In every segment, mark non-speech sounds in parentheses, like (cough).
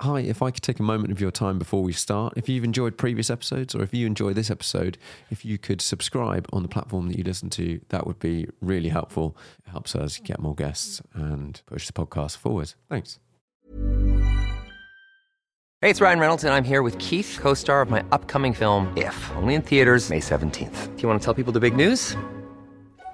hi, if I could take a moment of your time before we start, if you've enjoyed previous episodes or if you enjoy this episode, if you could subscribe on the platform that you listen to, that would be really helpful. It helps us get more guests and push the podcast forward. Thanks. Hey, it's Ryan Reynolds, and I'm here with Keith, co star of my upcoming film, If, only in theaters, May 17th. Do you want to tell people the big news?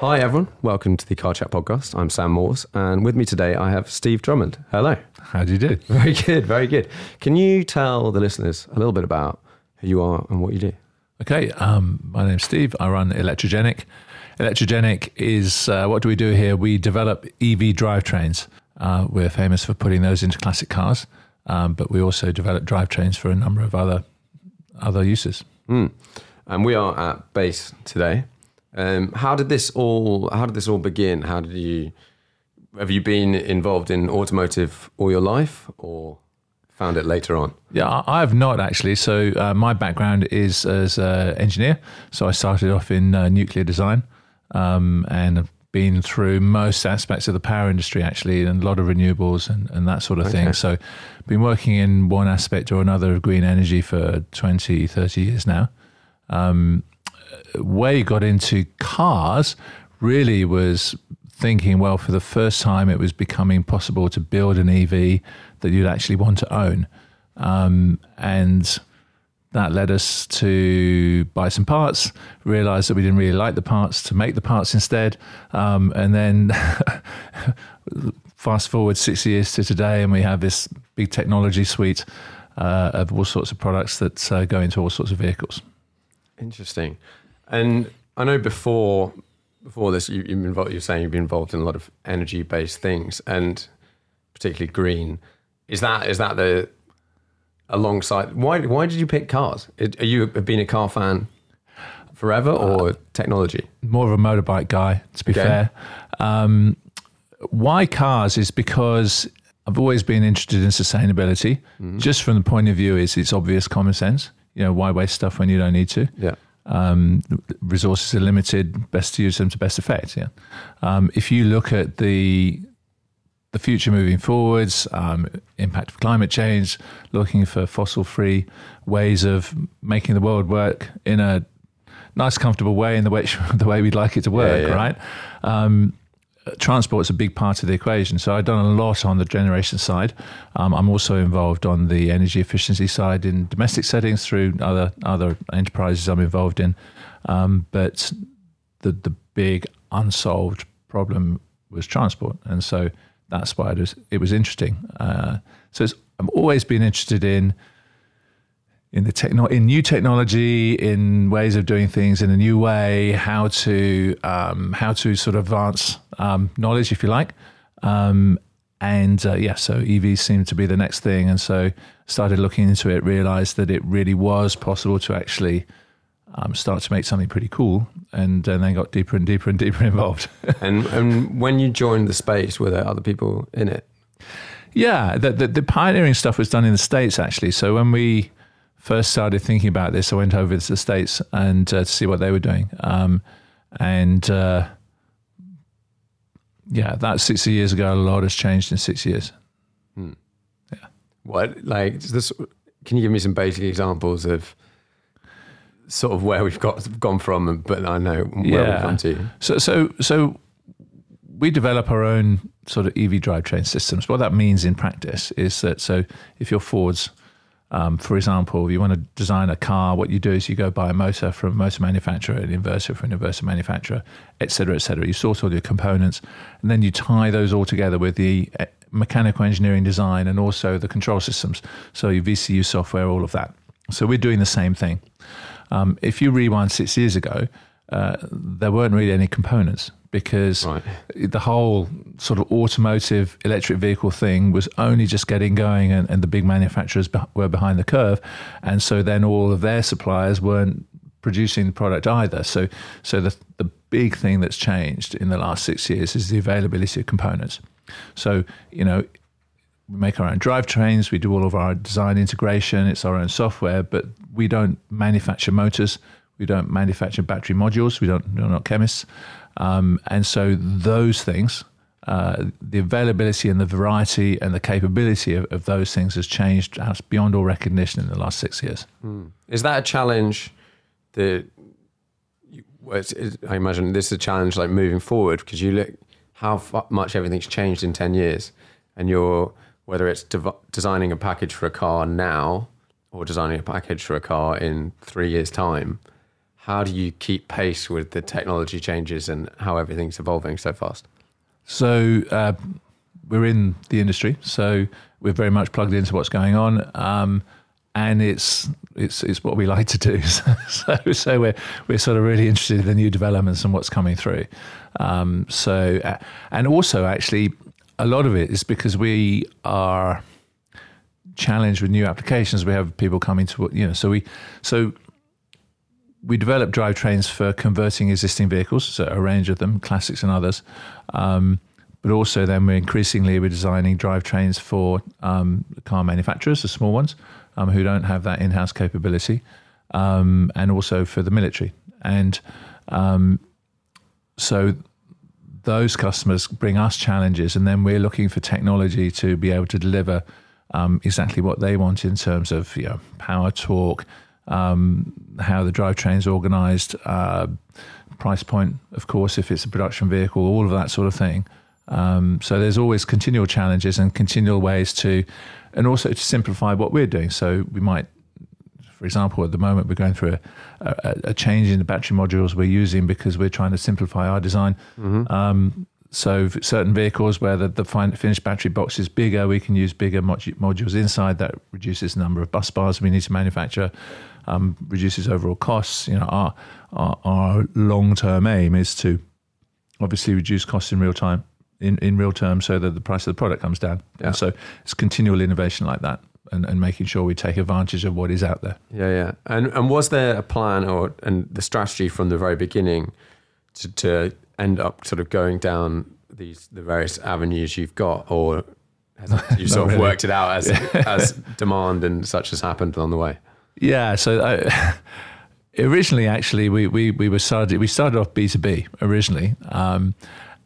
Hi, everyone. Welcome to the Car Chat podcast. I'm Sam Morse, and with me today I have Steve Drummond. Hello. How do you do? (laughs) Very good, very good. Can you tell the listeners a little bit about who you are and what you do? Okay, um, my name's Steve. I run Electrogenic. Electrogenic is uh, what do we do here? We develop EV drivetrains. Uh, we're famous for putting those into classic cars, um, but we also develop drivetrains for a number of other other uses. Mm. And we are at base today. Um, how did this all? How did this all begin? How did you? Have you been involved in automotive all your life, or found it later on? Yeah, I have not actually. So uh, my background is as an engineer. So I started off in uh, nuclear design, um, and have been through most aspects of the power industry actually, and a lot of renewables and, and that sort of Okay. thing. So been working in one aspect or another of green energy for 20, 30 years now. Um, you got into cars really was thinking, well, for the first time, it was becoming possible to build an EV that you'd actually want to own. Um, and that led us to buy some parts, realize that we didn't really like the parts, to make the parts instead. Um, and then (laughs) fast forward six years to today, and we have this big technology suite uh, of all sorts of products that uh, go into all sorts of vehicles. Interesting. And I know before before this, you, you've been involved, you're saying you've been involved in a lot of energy based things, and particularly green. Is that is that the alongside? Why why did you pick cars? Are you have been a car fan forever or technology? more of a motorbike guy, to be Okay. fair. Um, why cars is because I've always been interested in sustainability. Just from the point of view, is it's obvious common sense. You know, why waste stuff when you don't need to? Yeah. Um, resources are limited. Best to use them to best effect. Yeah. Um, if you look at the the future moving forwards, um, impact of climate change, looking for fossil free ways of making the world work in a nice, comfortable way, in the way (laughs) the way we'd like it to work, yeah. right? Um, transport's a big part of the equation. So I've done a lot on the generation side. Um, I'm also involved on the energy efficiency side in domestic settings through other other enterprises I'm involved in. Um, but the the big unsolved problem was transport, and so that's why it was it was interesting. Uh, so I've always been interested in in the techno in new technology, in ways of doing things in a new way, how to um, how to sort of advance um, knowledge, if you like. Um, and uh, yeah, so EVs seemed to be the next thing, and so started looking into it. Realized that it really was possible to actually um, start to make something pretty cool, and, and then got deeper and deeper and deeper (laughs) involved. And and when you joined the space, were there other people in it? Yeah, the, the, the pioneering stuff was done in the States actually. So when we first started thinking about this, I went over to the States and uh, to see what they were doing. Um, and uh, yeah, that's 60 years ago. A lot has changed in six years. Hmm. Yeah. What like is this? Can you give me some basic examples of sort of where we've got gone from, but I know where we've gone to. So, so, so we develop our own sort of EV drivetrain systems. What that means in practice is that so if you're Ford's, um, for example, if you want to design a car, what you do is you go buy a motor from a motor manufacturer, an inverter from an inverter manufacturer, et cetera, et cetera. You source all your components, and then you tie those all together with the uh, mechanical engineering design and also the control systems. So your VCU software, all of that. So we're doing the same thing. Um, if you rewind six years ago, uh, there weren't really any components because Right. the whole sort of automotive electric vehicle thing was only just getting going and, and the big manufacturers beh- were behind the curve. And so then all of their suppliers weren't producing the product either. So, so the, the big thing that's changed in the last six years is the availability of components. So, you know, we make our own drivetrains, we do all of our design integration, it's our own software, but we don't manufacture motors, we don't manufacture battery modules, we don't, we're not chemists. Um, and so those things, uh, the availability and the variety and the capability of, of those things has changed beyond all recognition in the last six years. Is that a challenge that you, I imagine this is a challenge like moving forward because you look how fu- much everything's changed in 10 years and you're whether it's designing a package for a car now or designing a package for a car in three years time how do you keep pace with the technology changes and how everything's evolving so fast So uh, we're in the industry, so we're very much plugged into what's going on, um, and it's it's it's what we (laughs) like to do. (laughs) so so we're we're sort of really interested in the new developments and what's coming through. Um, so uh, and also actually a lot of it is because we are challenged with new applications. We have people coming to you know so we so we develop drivetrains for converting existing vehicles, so a range of them, classics and others. Um, but also, then we're increasingly we're designing drivetrains for um, car manufacturers, the small ones, um, who don't have that in-house capability, um, and also for the military. And um, so those customers bring us challenges, and then we're looking for technology to be able to deliver um, exactly what they want in terms of you know, power, torque, um, how the drivetrain's organised, uh, price point, of course, if it's a production vehicle, all of that sort of thing. Um, so there's always continual challenges and continual ways to, and also to simplify what we're doing. So we might for example, at the moment we're going through a, a, a change in the battery modules we're using because we're trying to simplify our design. Um, so certain vehicles where the, the fin- finished battery box is bigger, we can use bigger modu- modules inside. That reduces the number of bus bars we need to manufacture, um, reduces overall costs. You know, our our, our long term aim is to obviously reduce costs in real time, in, in real terms, so that the price of the product comes down. Yeah. And so it's continual innovation like that, and, and making sure we take advantage of what is out there. Yeah, yeah. And and was there a plan or and the strategy from the very beginning to, to end up sort of going down these the various avenues you've got, or has (laughs) you sort of really. worked it out as (laughs) as demand and such has happened on the way? Yeah. So I, (laughs) originally, actually, we, we, we were started we started off B two B originally, um,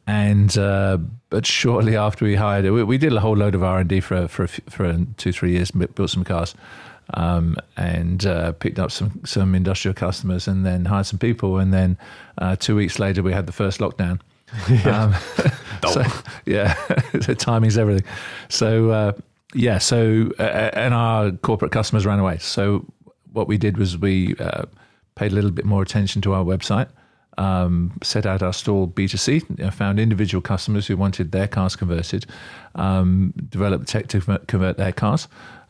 and uh, but shortly after we hired we, we did a whole load of R and D for for for two three years, built some cars. Um, and uh, picked up some some industrial customers, and then hired some people, and then uh, two weeks later we had the first lockdown. (laughs) Um, (laughs) (laughs) so, yeah, the timing's everything. So uh, yeah, so uh, and our corporate customers ran away. So what we did was we uh, paid a little bit more attention to our website, um, set out our stall B2C, found individual customers who wanted their cars converted, um, developed tech to convert- convert their cars.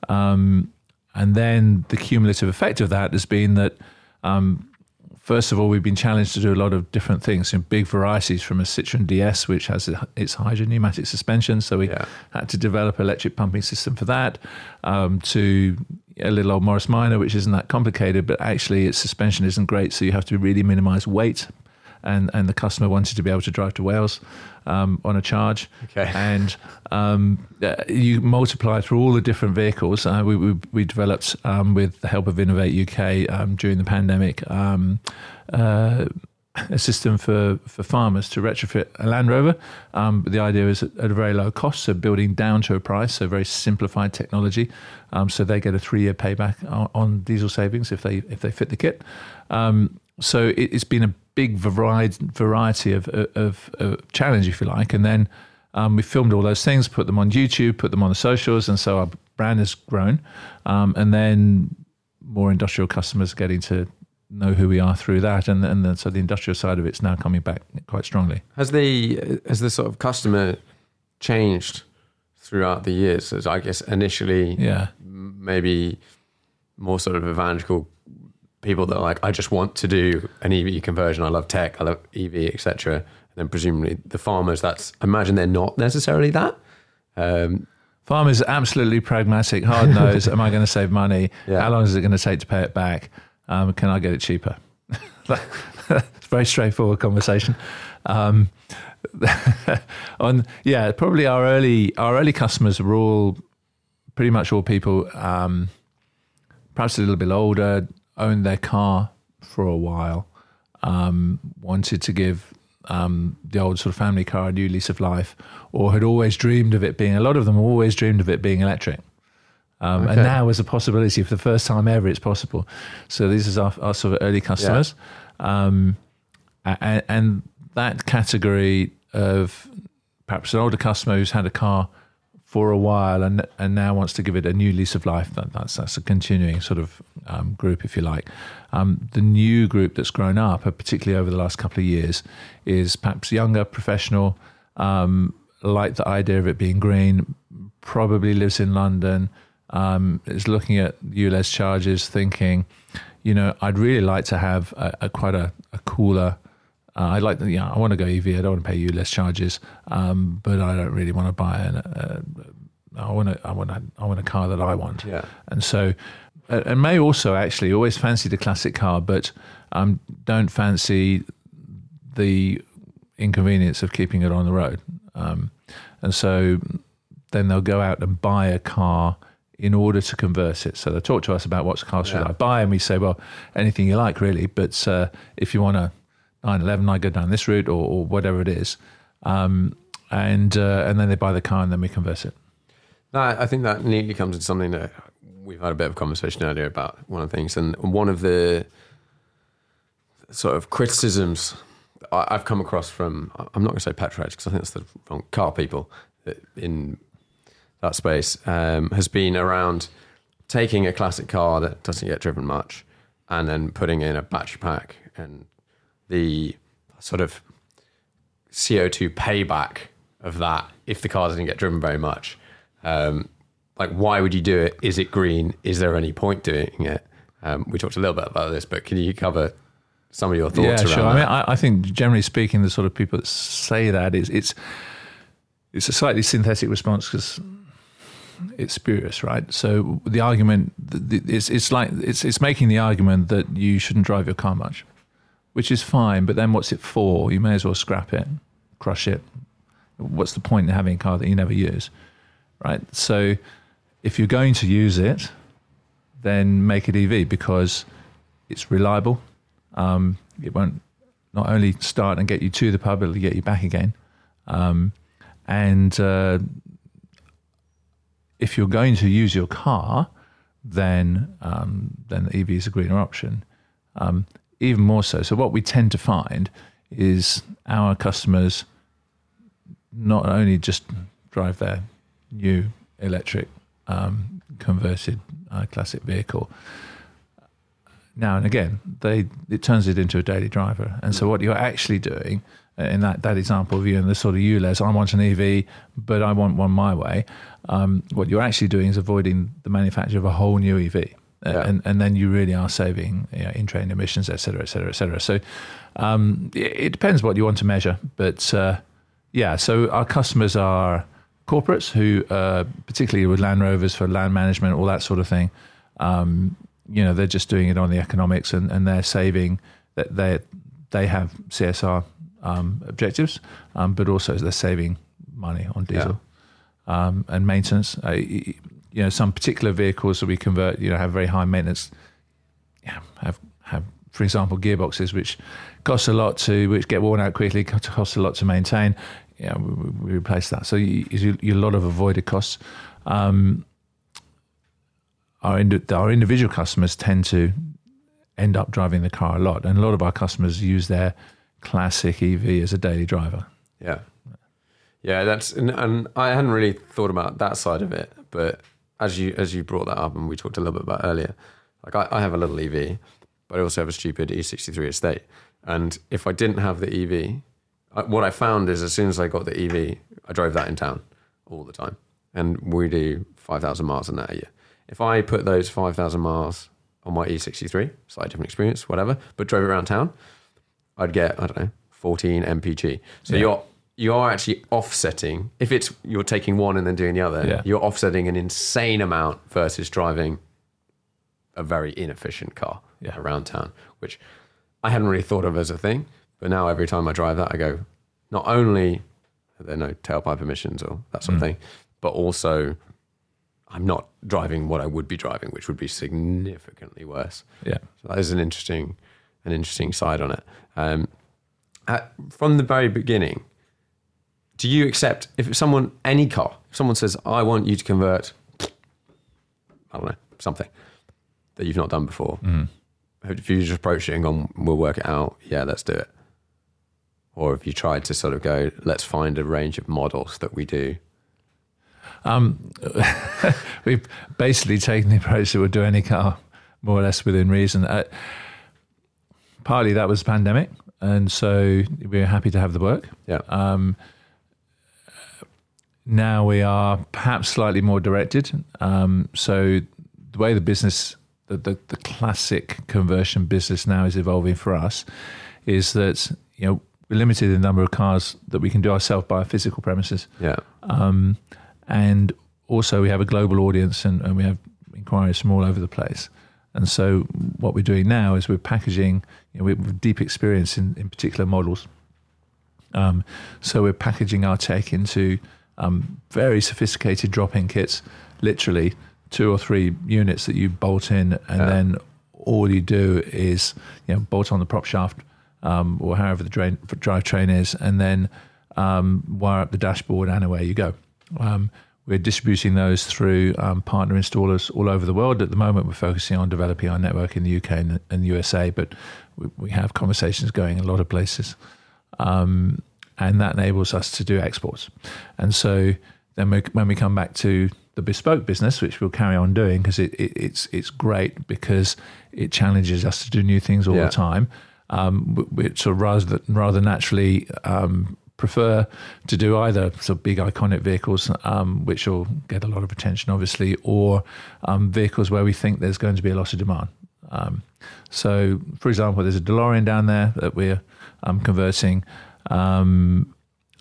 Um, and then the cumulative effect of that has been that um, First of all, we've been challenged to do a lot of different things in big varieties from a Citroen DS, which has its hydro pneumatic suspension. So we Yeah. had to develop an electric pumping system for that, um, to a little old Morris Minor, which isn't that complicated, but actually its suspension isn't great. So you have to really minimize weight. And and the customer wanted to be able to drive to Wales um, on a charge. Okay. (laughs) And um, uh, you multiply through all the different vehicles. Uh, we, we, we developed um, with the help of Innovate UK um, during the pandemic. Um, uh, a system for, for farmers to retrofit a Land Rover. Um, the idea is at, at, a very low cost, so building down to a price, so very simplified technology. Um, so they get a three year payback on, on, diesel savings if they if they fit the kit. Um, so it, has been a big variety variety of, of, of, challenge, if you like, and then. Um, we filmed all those things, put them on YouTube, put them on the socials, and so our brand has grown. Um, and then more industrial customers getting to know who we are through that, and and the, so the industrial side of it's now coming back quite strongly. Has the has the sort of customer changed throughout the years? As I guess initially, yeah, maybe more sort of evangelical people that are like, I just want to do an EV conversion. I love tech. I love EV, etc. And then presumably the farmers. That's imagine they're not necessarily that. Um, Farmers are absolutely pragmatic, hard nosed. Am I going to save money? Yeah. How long is it going to take to pay it back? Um, can I get it cheaper? it's (laughs) a very straightforward conversation. Um, (laughs) on yeah, probably our early our early customers were all pretty much all people, um, perhaps a little bit older, owned their car for a while, um, wanted to give um, the old sort of family car a new lease of life, or had always dreamed of it being. A lot of them always dreamed of it being electric. Um, okay. And now is a possibility for the first time ever, it's possible. So these are our, our sort of early customers. Yeah. Um, and, and, that category of perhaps an older customer who's had a car for a while and and now wants to give it a new lease of life. That, that's that's a continuing sort of um, group, if you like. Um, the new group that's grown up, uh, particularly over the last couple of years, is perhaps younger, professional, um, like the idea of it being green. Probably lives in London um, is looking at ULEZ charges, thinking, you know, I'd really like to have a, a quite a, a cooler. Uh, I like, yeah, I want to go EV. I don't want to pay ULEZ charges, um, but I don't really want to buy an. Uh, I want to, I want a, I want a car that I want. Yeah. And so, and may also actually always fancy the classic car, but um, don't fancy the inconvenience of keeping it on the road. Um, and so, then they'll go out and buy a car in order to convert it. So they'll talk to us about what car should yeah. I buy, and we say, well, anything you like, really. But uh, if you want a 911, I go down this route or, or whatever it is. Um, and uh, and then they buy the car, and then we convert it. I think that neatly comes into something that we've had a bit of conversation earlier about one of the things, and one of the sort of criticisms I've come across from I'm not going to say petrol because I think that's the wrong car people in that space um, has been around taking a classic car that doesn't get driven much and then putting in a battery pack and the sort of CO2 payback of that if the car doesn't get driven very much. Um, like, why would you do it? Is it green? Is there any point doing it? Um, we talked a little bit about this, but can you cover some of your thoughts yeah, around sure. that? I mean, I, I, think generally speaking, the sort of people that say that is it's it's a slightly synthetic response because it's spurious, right? So the argument it's it's like it's it's making the argument that you shouldn't drive your car much, which is fine. But then what's it for? You may as well scrap it, crush it. What's the point in having a car that you never use, right? So if you're going to use it, then make it EV because it's reliable. Um, it won't not only start and get you to the pub, it'll get you back again. Um, and uh, if you're going to use your car, then um, then the EV is a greener option. Um, even more so. So what we tend to find is our customers not only just drive their new electric um, converted uh, classic vehicle. Now and again, they it turns it into a daily driver, and so what you're actually doing in that, that example of you and the sort of ULEZ, I want an EV, but I want one my way. Um, what you're actually doing is avoiding the manufacture of a whole new EV. Yeah. And, and then you really are saving you know, in train emissions, et cetera, et cetera, et cetera. So um, it, it, depends what you want to measure. But uh, yeah, so our customers are corporates who, uh, particularly with Land Rovers for land management, all that sort of thing, um, you know, they're just doing it on the economics and, and they're saving, that they're they have CSR um, objectives, um, but also they're saving money on diesel um, and maintenance. Uh, you know, some particular vehicles that we convert, you know, have very high maintenance. Yeah, have have, for example, gearboxes which cost a lot to, which get worn out quickly, cost a lot to maintain. Yeah, we, we- replace that. So you, you, a lot of avoided costs. Um, our indi- our individual customers tend to end up driving the car a lot, and a lot of our customers use their classic EV as a daily driver. Yeah. Yeah, that's and, and I hadn't really thought about that side of it, but as you as you brought that up and we talked a little bit about earlier, like I, I have a little EV, but I also have a stupid E63 estate, and if I didn't have the EV, I, what I found is as soon as I got the EV, I drove that in town all the time, and we do five thousand miles in that a year. If I put those five thousand miles on my E63, slightly different experience, whatever, but drove it around town, I'd get I don't know 14 mpg. So Yeah. you're you are actually offsetting. If it's you're taking one and then doing the other, Yeah. you're offsetting an insane amount versus driving a very inefficient car Yeah. around town, which I hadn't really thought of as a thing. But now every time I drive that, I go, not only are there no tailpipe emissions or that Mm. sort of thing, but also I'm not driving what I would be driving, which would be significantly worse. Yeah. So that is an interesting, an interesting side on it. Um, at, from the very beginning, do you accept if someone, any car, if someone says, "I want you to convert," I don't know something that you've not done before, If you just approached it and gone, "We'll work it out. Yeah, let's do it," or if you tried to sort of go, "Let's find a range of models that we do"? um, (laughs) We've basically taken the approach that we'll do any car more or less within reason. Uh, partly that was pandemic, and so we were happy to have the work. Yeah, Now we are perhaps slightly more directed. Um, so the way the business, the, the, the classic conversion business now is evolving for us, is that you know we're limited in the number of cars that we can do ourselves by our physical premises. yeah, um, and also we have a global audience and, and we have inquiries from all over the place. And so what we're doing now is we're packaging, you know, we have deep experience in, in particular models. Um, so we're packaging our tech into um, very sophisticated drop-in kits, literally two or three units that you bolt in, and Yeah. then all you do is you know bolt on the prop shaft um, or however the drain, drivetrain is, and then um, wire up the dashboard, and away you go. Um, we're distributing those through um, partner installers all over the world. At the moment, we're focusing on developing our network in the UK and, and the USA, but we, we have conversations going in a lot of places um, and that enables us to do exports. And so then we, when we come back to the bespoke business, which we'll carry on doing because it, it, it's it's great because it challenges us to do new things all Yeah. the time. Um, we, sort of rather rather naturally um, prefer to do either sort of big iconic vehicles, um, which will get a lot of attention, obviously, or um, vehicles where we think there's going to be a lot of demand. Um, so, for example, there's a DeLorean down there that we're um, converting. Um,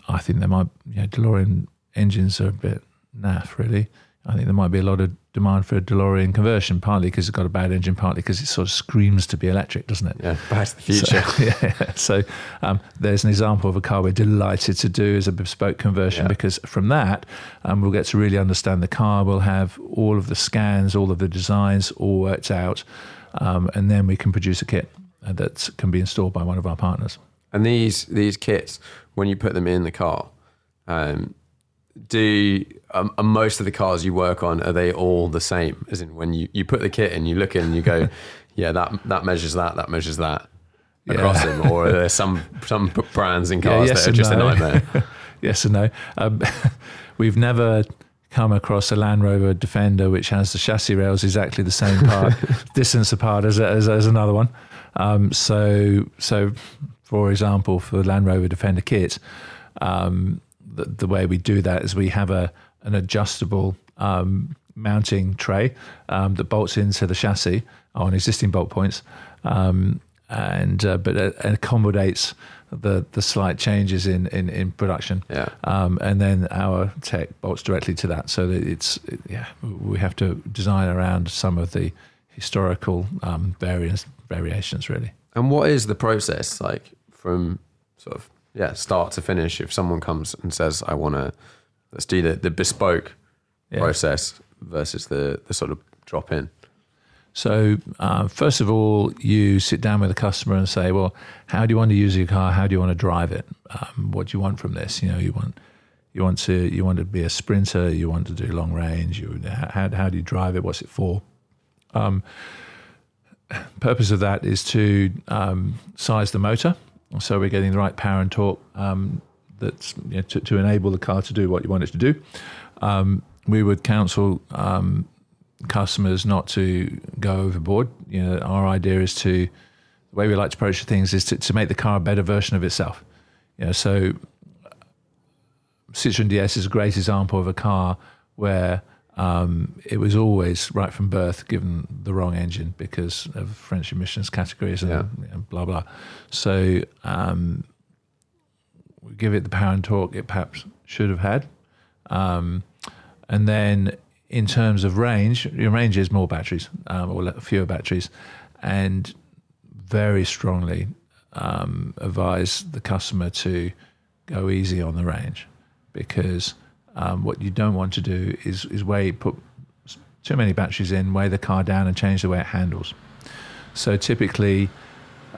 I think there might, you know, DeLorean engines are a bit naff, really. I think there might be a lot of demand for a DeLorean conversion, partly because it's got a bad engine, partly because it sort of screams to be electric, doesn't it? yeah. Back to the future. So, (laughs) yeah. So um, there's an example of a car we're delighted to do as a bespoke conversion Yeah. because from that um, we'll get to really understand the car. We'll have all of the scans, all of the designs all worked out, um, and then we can produce a kit uh, that can be installed by one of our partners. And these these kits, when you put them in the car, um, do um, are most of the cars you work on are they all the same? As in, when you, you put the kit in, you look in and you go, (laughs) yeah, that that measures that, that measures that across them, (laughs) or are there some some brands in cars that are just a nightmare? (laughs) yes and no. Um, we've never come across a Land Rover Defender which has the chassis rails exactly the same part, distance apart as, as, as another one. Um, so, so for example, for the Land Rover Defender kit, um, the, the way we do that is we have a an adjustable um, mounting tray um, that bolts into the chassis on existing bolt points, um, and uh, but it accommodates the the slight changes in in, in production. Yeah. Um, and then our tech bolts directly to that, so that it's it- yeah we have to design around some of the historical um, variance variations really. And what is the process like from sort of yeah start to finish. If someone comes and says, "I want to," let's do the the bespoke Yeah. process versus the the sort of drop in. So, uh, first of all, you sit down with a customer and say, "Well, how do you want to use your car? How do you want to drive it? Um, what do you want from this? You know, you want you want to you want to be a sprinter. You want to do long range. You how how do you drive it? What's it for? Um, purpose of that is to um, size the motor, so we're getting the right power and torque um, that's you know, to, to enable the car to do what you want it to do. Um, we would counsel um, customers not to go overboard. You know, our idea is to the way we like to approach things is to, to make the car a better version of itself. You know, so Citroen DS is a great example of a car where um, it was always right from birth given the wrong engine because of French emissions categories and Yeah. know, blah blah. So um, we give it the power and torque it perhaps should have had. Um, and then in terms of range, your range is more batteries um, or fewer batteries, and very strongly um, advise the customer to go easy on the range because um, what you don't want to do is is weigh put too many batteries in, weigh the car down, and change the way it handles. So typically,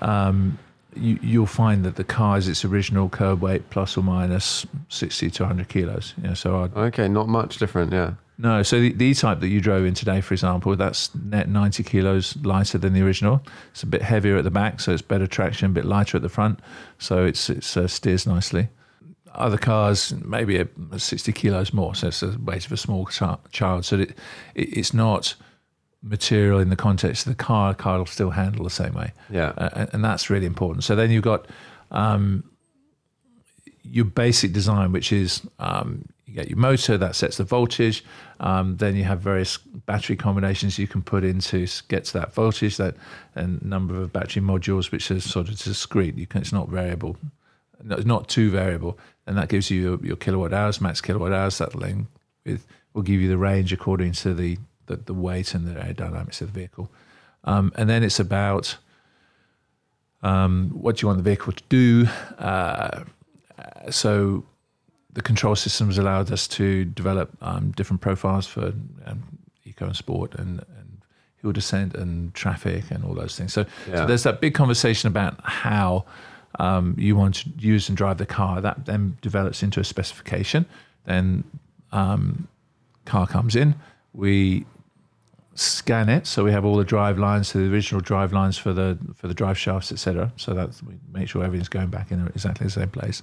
um, you, you'll find that the car is its original curb weight plus or minus 60 to 100 kilos. You know, so I'd, Okay, not much different. Yeah. no, so the, the E-Type that you drove in today, for example, that's net 90 kilos lighter than the original. It's a bit heavier at the back, so it's better traction, a bit lighter at the front, so it's it's uh, steers nicely. Other cars, maybe a, a 60 kilos more, so it's the weight of a small chi- child. So it, it, it's not material in the context of the car. The car will still handle the same way. Yeah. Uh, and- and that's really important. So then you've got um, your basic design, which is um, you get your motor that sets the voltage. Um, then you have various battery combinations you can put in to get to that voltage. That and number of battery modules, which is sort of discrete. You can, it's not variable. No, it's not too variable, and that gives you your, your kilowatt hours, max kilowatt hours. That then with will give you the range according to the the, the weight and the aerodynamics of the vehicle. Um, and then it's about um, what do you want the vehicle to do. Uh, so the control systems allowed us to develop um, different profiles for um, eco and sport and, and hill descent and traffic and all those things. So, Yeah. so there's that big conversation about how um, you want to use and drive the car. That then develops into a specification. Then um, car comes in. We scan it, so we have all the drive lines, so the original drive lines for the for the drive shafts, etc. So that we make sure everything's going back in exactly the same place.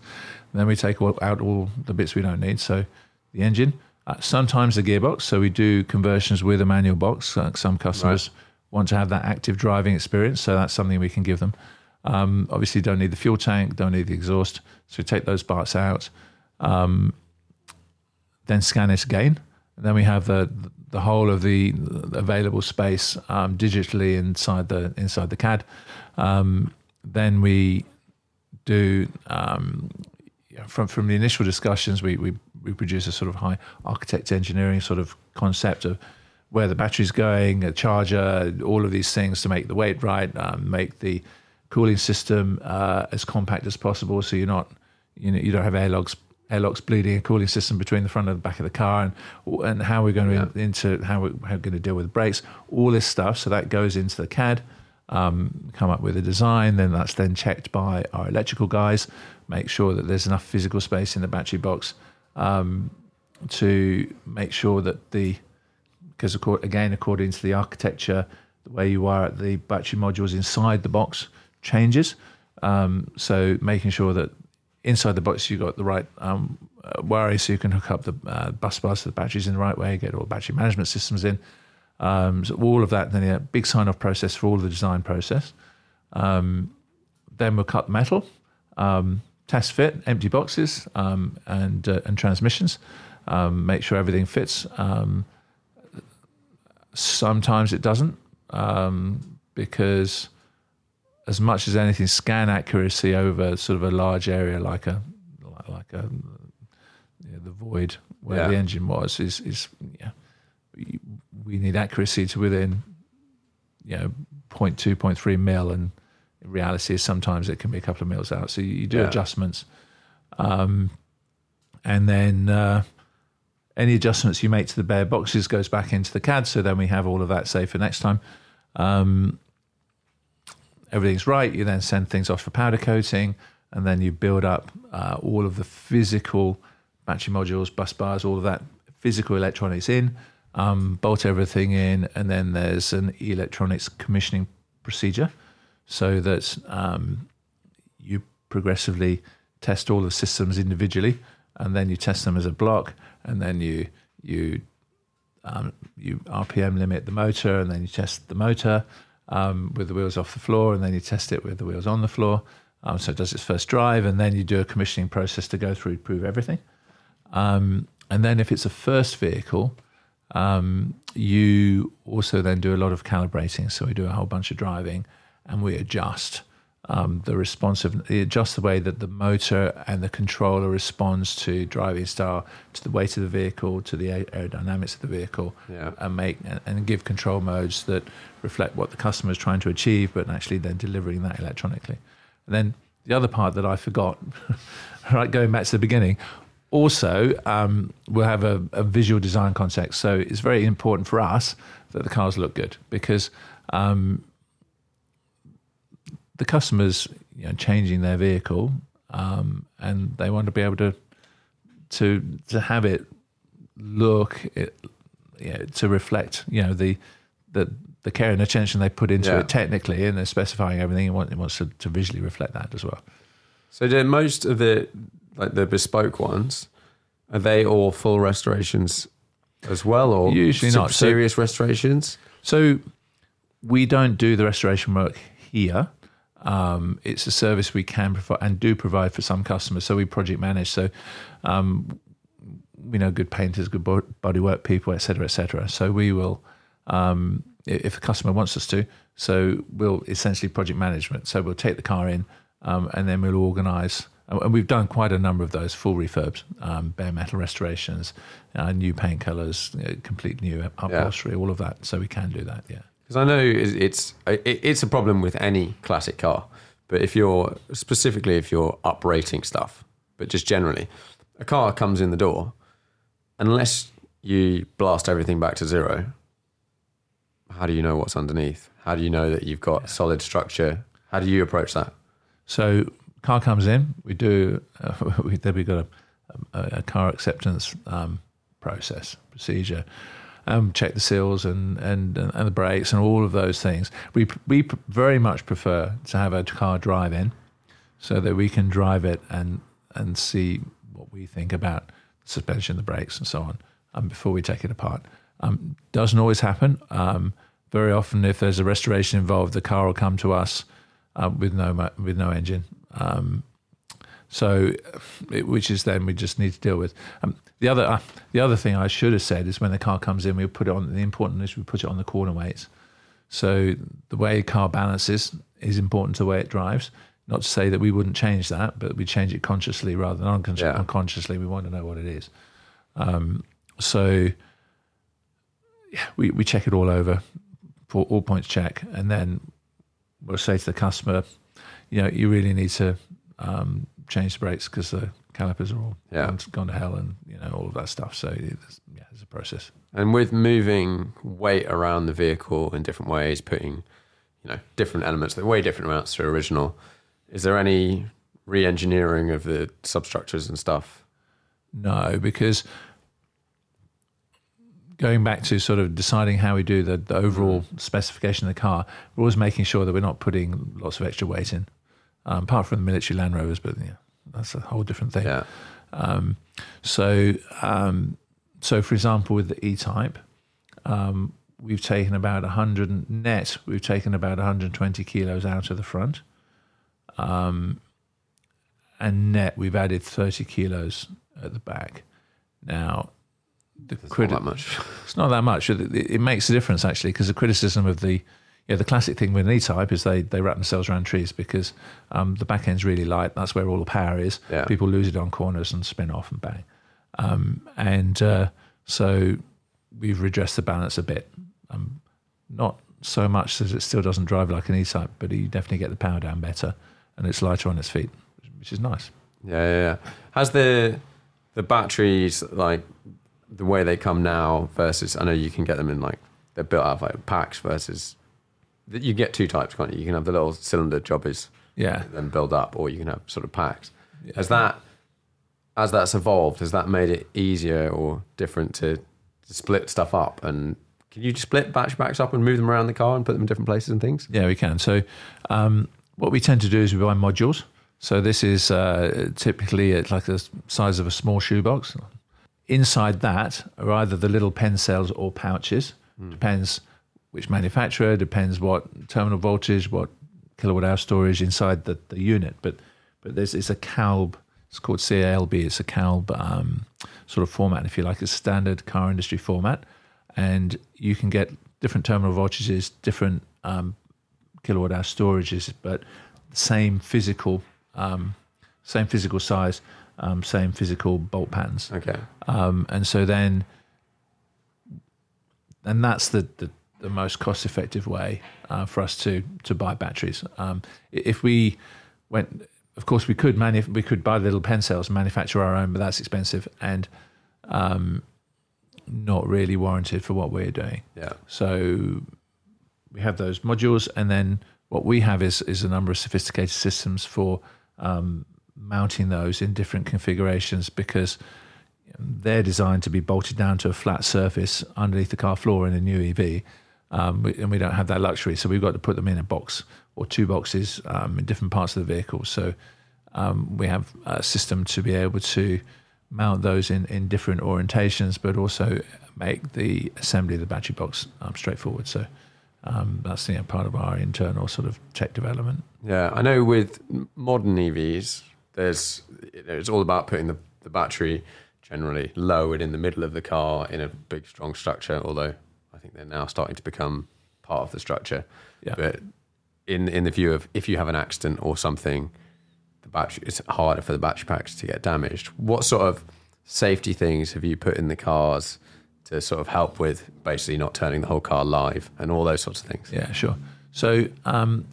And then we take all, out all the bits we don't need. So the engine, uh, sometimes the gearbox. So we do conversions with a manual box. Uh, some customers want to have that active driving experience, so that's something we can give them. Um, obviously, don't need the fuel tank, don't need the exhaust, so we take those parts out. Um, then scan it again. And then we have the the whole of the available space um, digitally inside the inside the CAD. Um, then we do um, from from the initial discussions, we, we we produce a sort of high architect engineering sort of concept of where the battery's going, a charger, all of these things to make the weight right, um, make the cooling system uh, as compact as possible, so you're not you know you don't have airlocks airlocks bleeding a cooling system between the front and the back of the car and and how we're going to into how we're, how we're going to deal with brakes all this stuff. So that goes into the CAD um, come up with a design then that's then checked by our electrical guys make sure that there's enough physical space in the battery box um, to make sure that the because again according to the architecture the way you wire the battery modules inside the box changes. Um, so making sure that inside the box you've got the right um, uh, so you can hook up the uh, bus bars to the batteries in the right way get all the battery management systems in. Um, so all of that then a big sign off process for all the design process. Um, then we'll cut metal um, test fit empty boxes um, and uh, and transmissions. Um, make sure everything fits. Sometimes it doesn't because as much as anything scan accuracy over sort of a large area like a like- like a you know, the void where Yeah. the engine was is is yeah we- need accuracy to within you know 0.2 0.3 mil and in reality, sometimes it can be a couple of mils out. So you, you do Yeah. adjustments, um, and then uh, any adjustments you make to the bare boxes goes back into the CAD. So then we have all of that saved for next time. Um, everything's right. You then send things off for powder coating, and then you build up uh, all of the physical battery modules, bus bars, all of that physical electronics in, um, bolt everything in, and then there's an electronics commissioning procedure so that um, you progressively test all the systems individually, and then you test them as a block, and then you you um, you RPM limit the motor, and then you test the motor um, with the wheels off the floor, and then you test it with the wheels on the floor. Um, so it does its first drive, and then you do a commissioning process to go through prove everything. Um, and then if it's a first vehicle, um, you also then do a lot of calibrating. So we do a whole bunch of driving, and we adjust um, the responsive, we adjust the way that the motor and the controller responds to driving style, to the weight of the vehicle, to the aerodynamics of the vehicle, Yeah. and make and, give control modes that reflect what the customer is trying to achieve, but actually then delivering that electronically. And then the other part that I forgot, (laughs) right, going back to the beginning, also um, we'll have a, a visual design context. So it's very important for us that the cars look good because um, the customers you know, changing their vehicle um, and they want to be able to to to have it look it, you know, to reflect you know the the the care and attention they put into Yeah. it technically and they're specifying everything it wants, it wants to, to visually reflect that as well So do most of the like the bespoke ones are they all full restorations as well, or Usually not. So- serious restorations? So we don't do the restoration work here. Um, it's a service we can provide and do provide for some customers. So we project manage. So um, we know good painters, good bodywork people, et cetera, et cetera. So we will, um, if a customer wants us to, so we'll essentially project management. So we'll take the car in um, and then we'll organise. And we've done quite a number of those full refurbs, um, bare metal restorations, uh, new paint colours, you complete new upholstery, all of that. So we can do that, yeah. Because I know it's it's a problem with any classic car, but if you're specifically if you're uprating stuff, but just generally, a car comes in the door, unless you blast everything back to zero. How do you know what's underneath? How do you know that you've got solid structure? How do you approach that? So car comes in, we do, uh, (laughs) we, then we've got a, a, a car acceptance um, process, procedure, um, check the seals and, and, and the brakes and all of those things. We, we very much prefer to have a car drive in so that we can drive it and, and see what we think about suspension, the brakes and so on um, before we take it apart. Um, doesn't always happen. Um, very often, if there's a restoration involved, the car will come to us uh, with no with no engine. Um, so, it, which is then we just need to deal with. Um, the other uh, the other thing I should have said is when the car comes in, we put it on. The important is we put it on the corner weights. So the way a car balances is important to the way it drives. Not to say that we wouldn't change that, but we change it consciously rather than uncon- Yeah. unconsciously. We want to know what it is. Um, so yeah, we, we check it all over for all points check, and then we'll say to the customer, you know, you really need to um, change the brakes because the calipers are all Yeah. gone, gone to hell, and you know all of that stuff. So it's, yeah, it's a process. And with moving weight around the vehicle in different ways, putting you know different elements that weigh different amounts to original, is there any re-engineering of the substructures and stuff? No, because going back to sort of deciding how we do the, the overall mm. specification of the car, we're always making sure that we're not putting lots of extra weight in, um, apart from the military Land Rovers, but yeah, that's a whole different thing. Yeah, Um, so, um, so for example, with the E-Type, um, we've taken about 100 net. We've taken about 120 kilos out of the front, um, and net we've added 30 kilos at the back. Now, the not criti- that much. (laughs) it's not that much. It, it- it makes a difference actually because the criticism of the yeah the classic thing with an E-Type is they they wrap themselves around trees because um, the back end's really light. That's where all the power is. Yeah. People lose it on corners and spin off and bang. Um, and uh, so we've redressed the balance a bit. Um, not so much that it still doesn't drive like an E-Type, but you definitely get the power down better, and it's lighter on its feet, which is nice. Yeah, yeah, yeah. Has the the batteries like the way they come now versus I know you can get them in like they're built out of like packs versus you get two types, can't you? You can have the little cylinder jobbies, Yeah. then build up, or you can have sort of packs. Has that as that's evolved, has that made it easier or different to, to split stuff up? And can you just split batch packs up and move them around the car and put them in different places and things? Yeah, we can. So, um, what we tend to do is we buy modules. So this is uh, typically it's like the size of a small shoebox. Inside that are either the little pen cells or pouches. Depends which manufacturer. Depends what terminal voltage, what kilowatt hour storage inside the, the unit. But but there's it's a CALB. It's called CALB. It's a CALB um, sort of format, if you like, a standard car industry format, and you can get different terminal voltages, different um, kilowatt hour storages, but same physical, um, same physical size, um, same physical bolt patterns. Okay. Um, and so then, and that's the, the, the most cost effective way uh, for us to to buy batteries. Um, if we went, of course, we could manu- we could buy little pen cells and manufacture our own, but that's expensive and um, not really warranted for what we're doing. Yeah. So we have those modules, and then what we have is is a number of sophisticated systems for um, mounting those in different configurations because they're designed to be bolted down to a flat surface underneath the car floor in a new EV, um, and we don't have that luxury. So we've got to put them in a box or two boxes um, in different parts of the vehicle. So um, we have a system to be able to mount those in, in different orientations, but also make the assembly of the battery box um, straightforward. So um, that's you know, part of our internal sort of tech development. Yeah, I know with modern EVs, there's it's all about putting the, the battery generally low and in the middle of the car in a big strong structure. Although think they're now starting to become part of the structure. Yeah. But in in the view of if you have an accident or something, the battery it's harder for the battery packs to get damaged. What sort of safety things have you put in the cars to sort of help with basically not turning the whole car live and all those sorts of things? Yeah, sure. So um,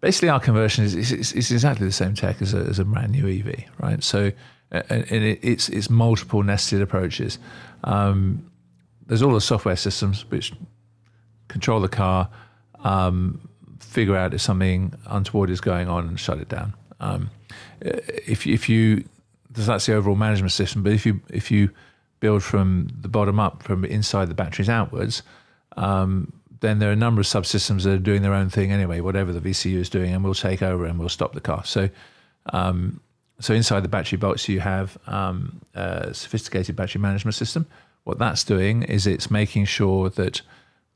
basically, our conversion is, is, exactly the same tech as a, as a brand new EV, right? So and and it, it's it's multiple nested approaches. Um, there's all the software systems which control the car, um, figure out if something untoward is going on, and shut it down. Um, if if you that's the overall management system, but if you if you build from the bottom up, from inside the batteries outwards, um, then there are a number of subsystems that are doing their own thing anyway, whatever the VCU is doing, and we'll take over and we'll stop the car. So, um, so inside the battery box, you have um, a sophisticated battery management system. What that's doing is it's making sure that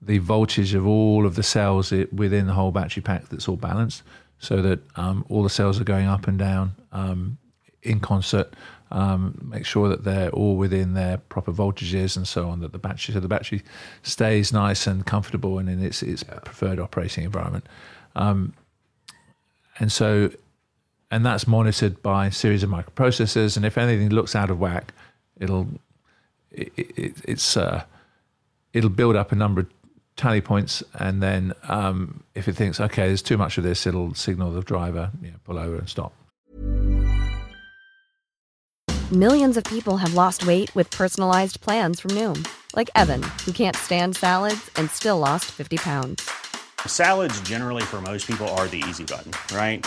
the voltage of all of the cells within the whole battery pack that's all balanced, so that um, all the cells are going up and down um, in concert. Um, make sure that they're all within their proper voltages and so on. That the battery, so the battery stays nice and comfortable and in its its preferred operating environment. Um, and so, and that's monitored by a series of microprocessors. And if anything looks out of whack, it'll it, it, it's uh, it'll build up a number of tally points, and then um, if it thinks okay, there's too much of this, it'll signal the driver, you know, pull over and stop. Millions of people have lost weight with personalized plans from Noom, like Evan, who can't stand salads and still lost 50 pounds. Salads, generally, for most people, are the easy button, right?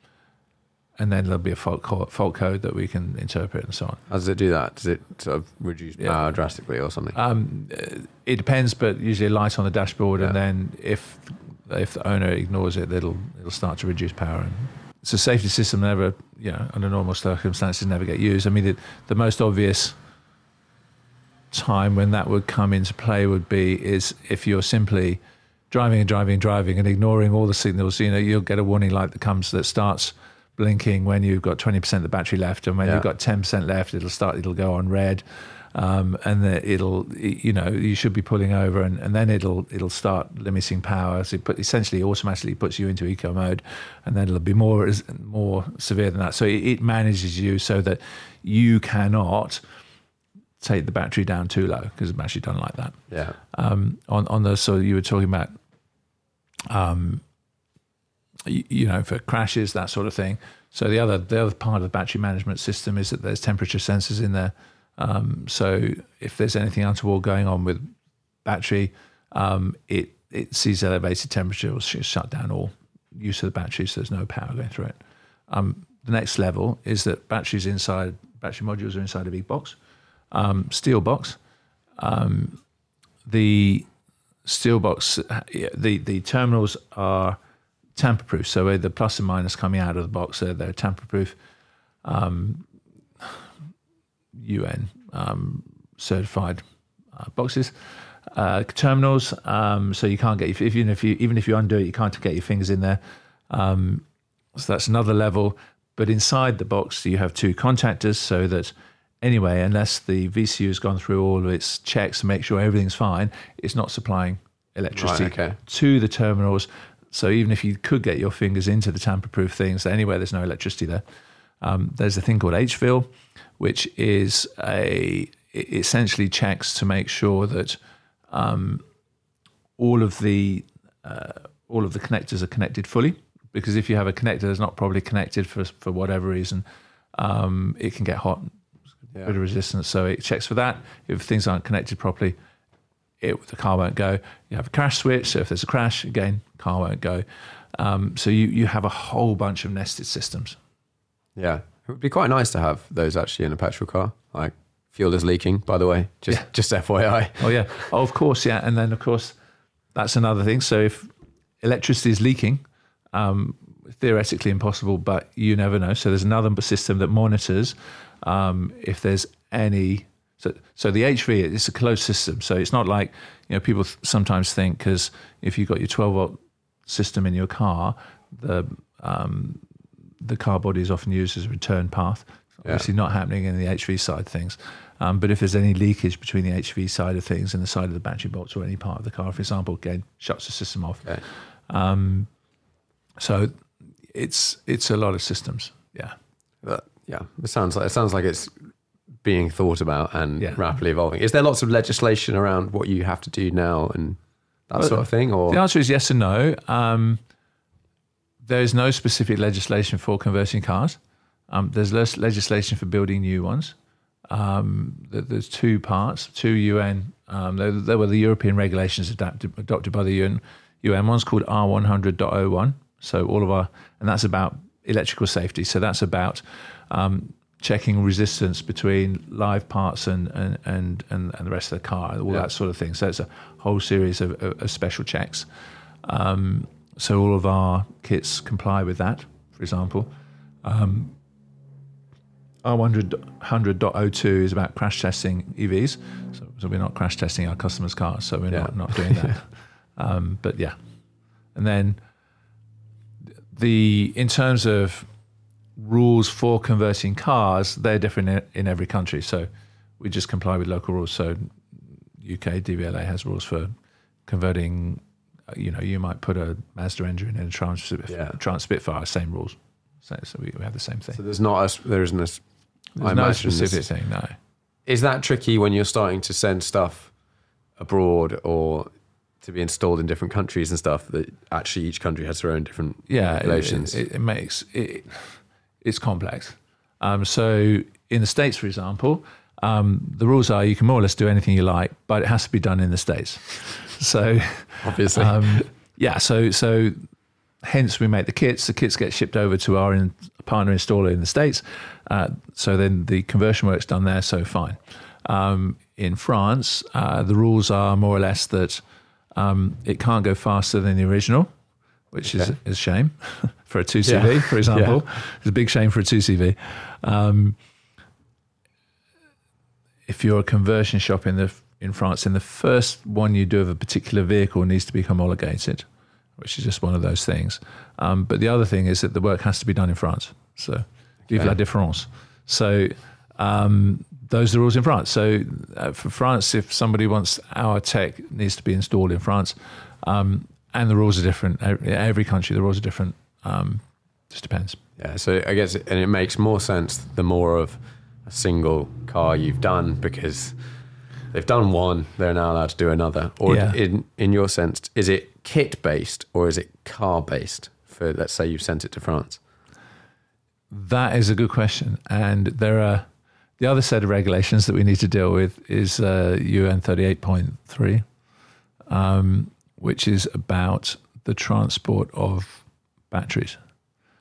and then there'll be a fault code, fault code that we can interpret and so on. How does it do that? Does it sort of reduce power drastically or something? Um, it depends, but usually a light on the dashboard, and then if if the owner ignores it, it'll it'll start to reduce power. And it's a safety system never, you know, under normal circumstances, never get used. I mean, the, the most obvious time when that would come into play would be is if you're simply driving and driving and driving and ignoring all the signals. You know, you'll get a warning light that comes that starts blinking when you've got 20% of the battery left, and when Yeah. you've got 10% left, it'll start. It'll go on red. Um, and it'll, you know, you should be pulling over, and, and then it'll it'll start limiting power. So it put, essentially automatically puts you into eco mode, and then it'll be more more severe than that. So it, it manages you so that you cannot take the battery down too low because it's actually doesn't like that. yeah. Um, on on the so you were talking about, um, you, know, for crashes that sort of thing. So the other the other part of the battery management system is that there's temperature sensors in there. Um, so if there's anything untoward going on with battery, um, it it sees elevated temperature, will shut down all use of the battery, so there's no power going through it. Um, the next level is that batteries inside battery modules are inside a big box, um, steel box. Um, the steel box, the the terminals are tamper proof. So the plus and minus coming out of the box, they're, they're tamper proof. Um, UN um, certified uh, boxes. Uh, terminals, um, so you can't get if, even if you even if you undo it, you can't get your fingers in there. Um, so that's another level. But inside the box, you have two contactors, so that anyway, unless the VCU has gone through all of its checks to make sure everything's fine, it's not supplying electricity Right, okay. to the terminals. So even if you could get your fingers into the tamper-proof things, anyway, there's no electricity there. Um, there's a thing called HVIL, which is a it essentially checks to make sure that um, all of the uh, all of the connectors are connected fully. Because if you have a connector that's not properly connected for for whatever reason, um, it can get hot, Yeah. bit of resistance. So it checks for that. If things aren't connected properly, it, the car won't go. You have a crash switch, so if there's a crash, again, car won't go. Um, so you you have a whole bunch of nested systems. Yeah. It would be quite nice to have those actually in a petrol car. Like fuel is leaking, by the way. Just Yeah. just FYI. Oh yeah, oh, of course, yeah. And then of course, that's another thing. So if electricity is leaking, um, theoretically impossible, but you never know. So there's another system that monitors um, if there's any. So, so the HV is a closed system. So it's not like you know people th- sometimes think because if you've got your 12 volt system in your car, the um, the car body is often used as a return path. Obviously, not happening in the HV side of things. Um, but if there's any leakage between the HV side of things and the side of the battery box or any part of the car, for example, again, shuts the system off. Okay. Um, so it's it's a lot of systems. Yeah. Yeah, it sounds like it sounds like it's being thought about and Yeah. rapidly evolving. Is there lots of legislation around what you have to do now and that Well, sort of thing? Or The answer is yes and no. Um, there is no specific legislation for converting cars. Um, there's less legislation for building new ones. Um, there's two parts, two UN. Um, there, there were the European regulations adapted, adopted by the UN. UN one's called R100.01. So all of our, and that's about electrical safety. So that's about um, checking resistance between live parts and and and and, and the rest of the car, all Yeah. that sort of thing. So it's a whole series of, of, of special checks. Um, so all of our kits comply with that. For example, um, R100.02 is about crash testing EVs. So, so we're not crash testing our customers' cars. So we're Yeah. not not doing that. (laughs) um, but yeah, and then the in terms of rules for converting cars, they're different in, in every country. So we just comply with local rules. So UK DVLA has rules for converting. uh, You know, you might put a Mazda engine in a Trans, Yeah. Trans Spitfire, same rules. So, so we, we have the same thing. so there's not a, there isn't a, s- I There's no specific thing, no. Is that tricky when you're starting to send stuff abroad or to be installed in different countries and stuff that actually each country has their own different yeah, it- regulations? It, it, makes it, it's complex. Um, so in the states, for example, um, the rules are you can more or less do anything you like, but it has to be done in the states. (laughs) So Obviously. um, yeah, so so hence, we make the kits. The kits get shipped over to our in, partner installer in the States. Uh, so then the conversion work's done there, so fine. Um, in France, uh, the rules are more or less that um, it can't go faster than the original, which okay. is, is a shame (laughs) for a 2CV, yeah. for example. yeah. It's a big shame for a 2CV. Um, if you're a conversion shop in the in France, then the first one you do of a particular vehicle needs to be homologated, which is just one of those things. Um, but the other thing is that the work has to be done in France. So, okay. vive la différence. So, um, those are the rules in France. So, uh, for France, if somebody wants our tech, needs to be installed in France, um, and the rules are different. Every country, the rules are different. Um, just depends. Yeah. So I guess, and it makes more sense the more of a single car you've done because they've done one, they're now allowed to do another. Or yeah. in in your sense, is it kit based or is it car based? For let's say you've sent it to France. That is a good question, and there are the other set of regulations that we need to deal with is uh, UN thirty eight point three, um, which is about the transport of batteries.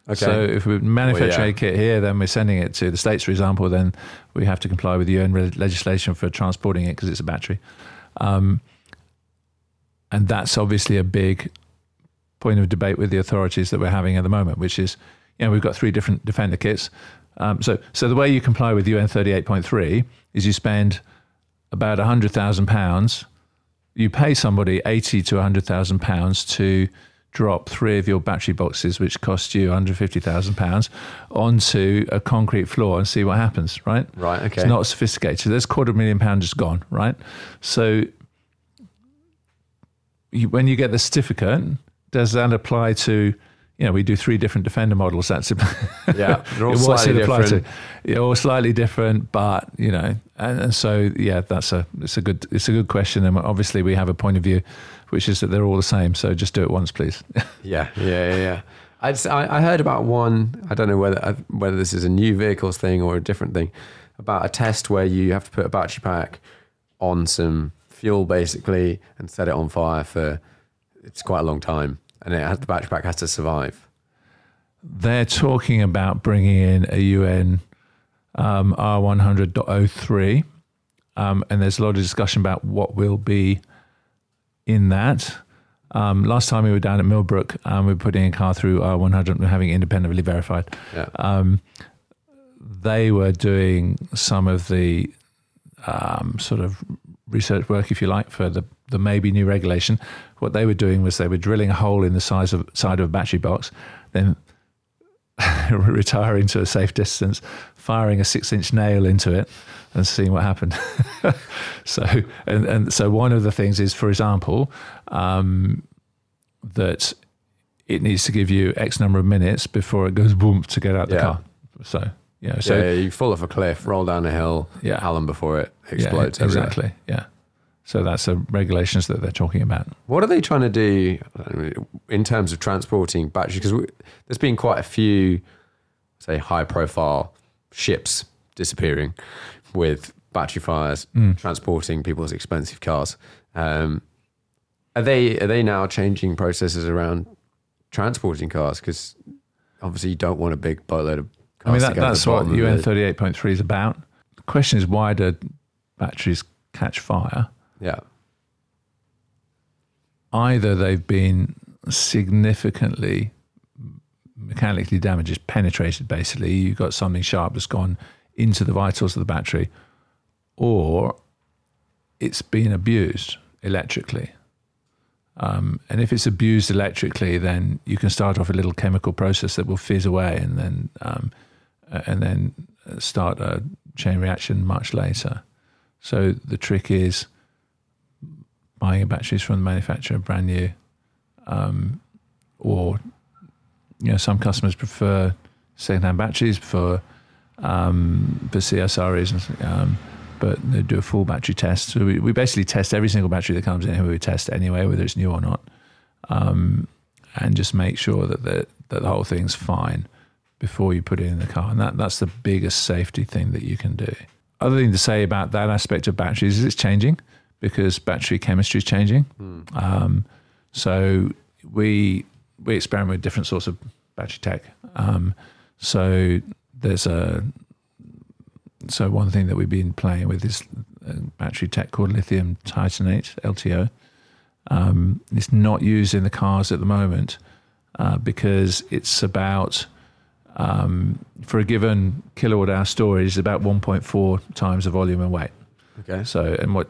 Okay. So if we manufacture well, yeah. a kit here, then we're sending it to the states, for example. Then we have to comply with UN legislation for transporting it because it's a battery, um, and that's obviously a big point of debate with the authorities that we're having at the moment. Which is, you know, we've got three different defender kits. Um, so, so the way you comply with UN thirty eight point three is you spend about hundred thousand pounds. You pay somebody eighty to hundred thousand pounds to drop three of your battery boxes, which cost you £150,000, onto a concrete floor and see what happens, right? Right, okay. It's not sophisticated. There's quarter of a million pounds just gone, right? So you, when you get the certificate, does that apply to, you know, we do three different Defender models. That's (laughs) yeah, they're all (laughs) slightly different. Yeah, all slightly different, but you know, and, and so yeah, that's a it's a good it's a good question, and obviously we have a point of view which is that they're all the same. So just do it once, please. (laughs) yeah, yeah, yeah. yeah. I, I heard about one. I don't know whether uh, whether this is a new vehicles thing or a different thing. About a test where you have to put a battery pack on some fuel basically and set it on fire for it's quite a long time, and it has, the battery pack has to survive. They're talking about bringing in a UN um, R100.03, um, and there's a lot of discussion about what will be in that. Um, last time we were down at Millbrook, um, we were putting a car through R100 and having it independently verified. Yeah. Um, they were doing some of the um, sort of research work, if you like, for the, the maybe new regulation. What they were doing was they were drilling a hole in the size of side of a battery box, then (laughs) retiring to a safe distance, firing a six inch nail into it, and seeing what happened. (laughs) so, and, and so one of the things is, for example, um, that it needs to give you X number of minutes before it goes boom to get out the yeah. car. So, yeah, so yeah, yeah, you fall off a cliff, roll down a hill, yeah, Alan before it explodes. Yeah, exactly. Yeah. So that's the regulations that they're talking about. What are they trying to do in terms of transporting batteries? Because there's been quite a few, say, high-profile ships disappearing with battery fires mm. transporting people's expensive cars. Um, are they are they now changing processes around transporting cars? Because obviously you don't want a big boatload of cars. I mean that, that's what UN thirty eight point three is about. The question is why do batteries catch fire? Yeah. Either they've been significantly mechanically damaged, penetrated basically. You've got something sharp that's gone into the vitals of the battery, or it's been abused electrically. Um, and if it's abused electrically, then you can start off a little chemical process that will fizz away, and then um, and then start a chain reaction much later. So the trick is buying batteries from the manufacturer brand new, um, or you know some customers prefer second-hand batteries for um, for CSR reasons. Um, but they do a full battery test. So we, we basically test every single battery that comes in here. We test anyway, whether it's new or not, um, and just make sure that the, that the whole thing's fine before you put it in the car. And that, that's the biggest safety thing that you can do. Other thing to say about that aspect of batteries is it's changing because battery chemistry is changing. Mm. so we we experiment with different sorts of battery tech. Um, so there's a so one thing that we've been playing with is a battery tech called lithium titanate LTO. Um, it's not used in the cars at the moment uh, because it's about um, for a given kilowatt hour storage is about 1.4 times the volume and weight. Okay. So and what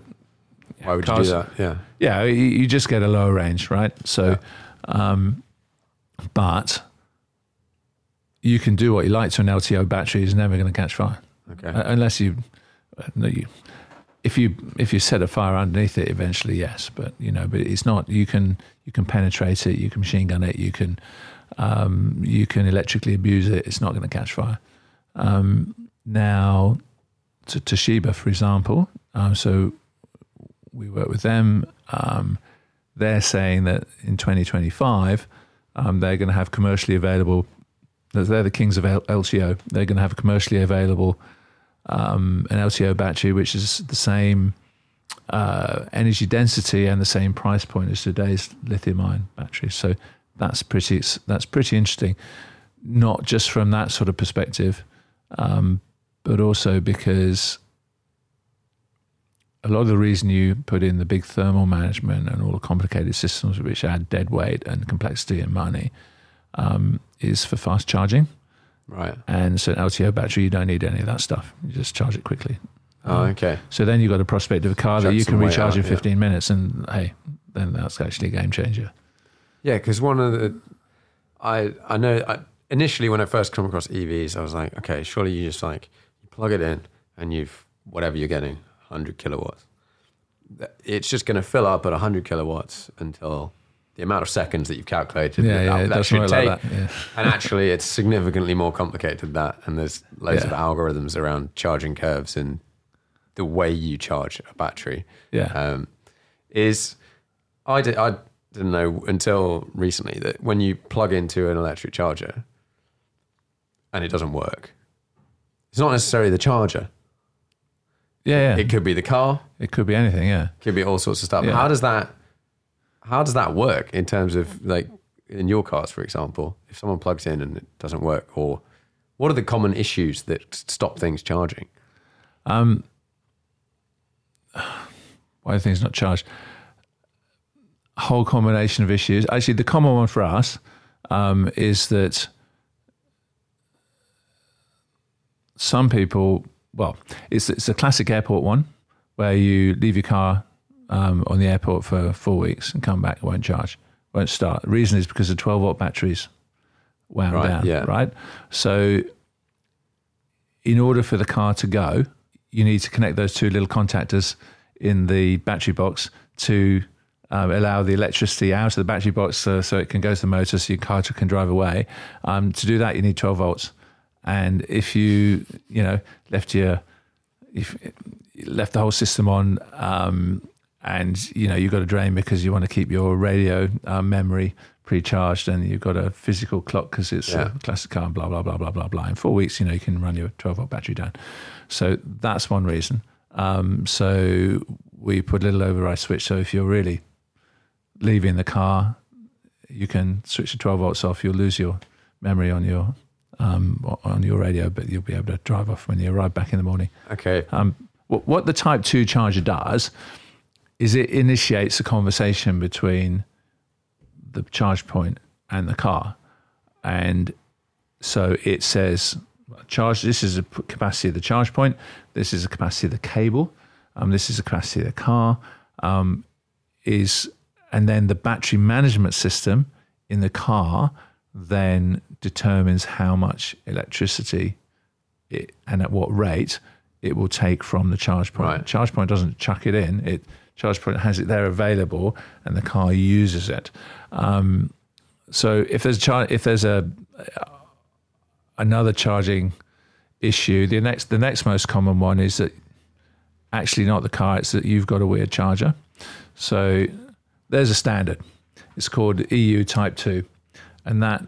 Why would cars- you do that? Yeah. yeah, you, you just get a lower range, right? So, um, but you can do what you like to an LTO battery; it's never going to catch fire Okay. Uh, unless you, uh, no, you, if you if you set a fire underneath it, eventually, yes. But you know, but it's not. You can you can penetrate it, you can machine gun it, you can um, you can electrically abuse it. It's not going to catch fire. Um, now, to Toshiba, for example, um, so we work with them. Um, they're saying that in 2025, um, they're going to have commercially available. They're the kings of LTO. They're going to have commercially available um, an LTO battery, which is the same uh, energy density and the same price point as today's lithium-ion batteries. So that's pretty. That's pretty interesting. Not just from that sort of perspective, um, but also because a lot of the reason you put in the big thermal management and all the complicated systems which add dead weight and complexity and money um, is for fast charging. Right. And so an LTO battery, you don't need any of that stuff. You just charge it quickly. Oh, okay. So then you've got a prospect of a car that you can recharge out, in yeah. 15 minutes, and hey, then that's actually a game changer. Yeah, because one of the, I I know I, initially when I first come across EVs, I was like, okay, surely you just like you plug it in and you've whatever you're getting, 100 kilowatts. It's just going to fill up at 100 kilowatts until the amount of seconds that you've calculated. Yeah, that, yeah, that doesn't should work like take. that, yeah. And actually, it's significantly more complicated than that. And there's loads of algorithms around charging curves and the way you charge a battery Yeah. um, is I, did, I didn't know until recently that when you plug into an electric charger and it doesn't work, it's not necessarily the charger. Yeah, yeah. It could be the car, It could be anything, yeah. could be all sorts of stuff. Yeah. How does that how does that work in terms of like in your cars, for example, if someone plugs in and it doesn't work, or what are the common issues that stop things charging? (sighs) Why are things not charged? A whole combination of issues. Actually, the common one for us um, is that some people, well, it's, it's a classic airport one where you leave your car um, on the airport for four weeks and come back, it won't charge, won't start. The reason is because the 12 volt batteries wound Right, down, yeah. right? So, in order for the car to go, you need to connect those two little contactors in the battery box to um, allow the electricity out of the battery box so, so it can go to the motor so your car can drive away. Um, to do that, you need 12 volts. And if you, you know, left your, if left the whole system on, um, and you know you've got a drain because you want to keep your radio uh, memory pre-charged, and you've got a physical clock because it's Yeah. a classic car, and blah blah blah blah blah blah. In four weeks, you know you can run your 12 volt battery down. So that's one reason. Um, so we put a little override switch. So if you're really leaving the car, you can switch the 12 volts off. You'll lose your memory on your um, on your radio, but you'll be able to drive off when you arrive back in the morning. Okay. Um, what, what the Type 2 charger does is it initiates a conversation between the charge point and the car. And so it says, charge, this is the capacity of the charge point, this is the capacity of the cable, um, this is the capacity of the car, um, is, and then the battery management system in the car then determines how much electricity it, and at what rate it will take from the charge point. Right. Charge point doesn't chuck it in; it charge point has it there available, and the car uses it. Um, so if there's a char- if there's a another charging issue, the next the next most common one is that actually not the car; it's that you've got a weird charger. So there's a standard. It's called EU Type Two, and that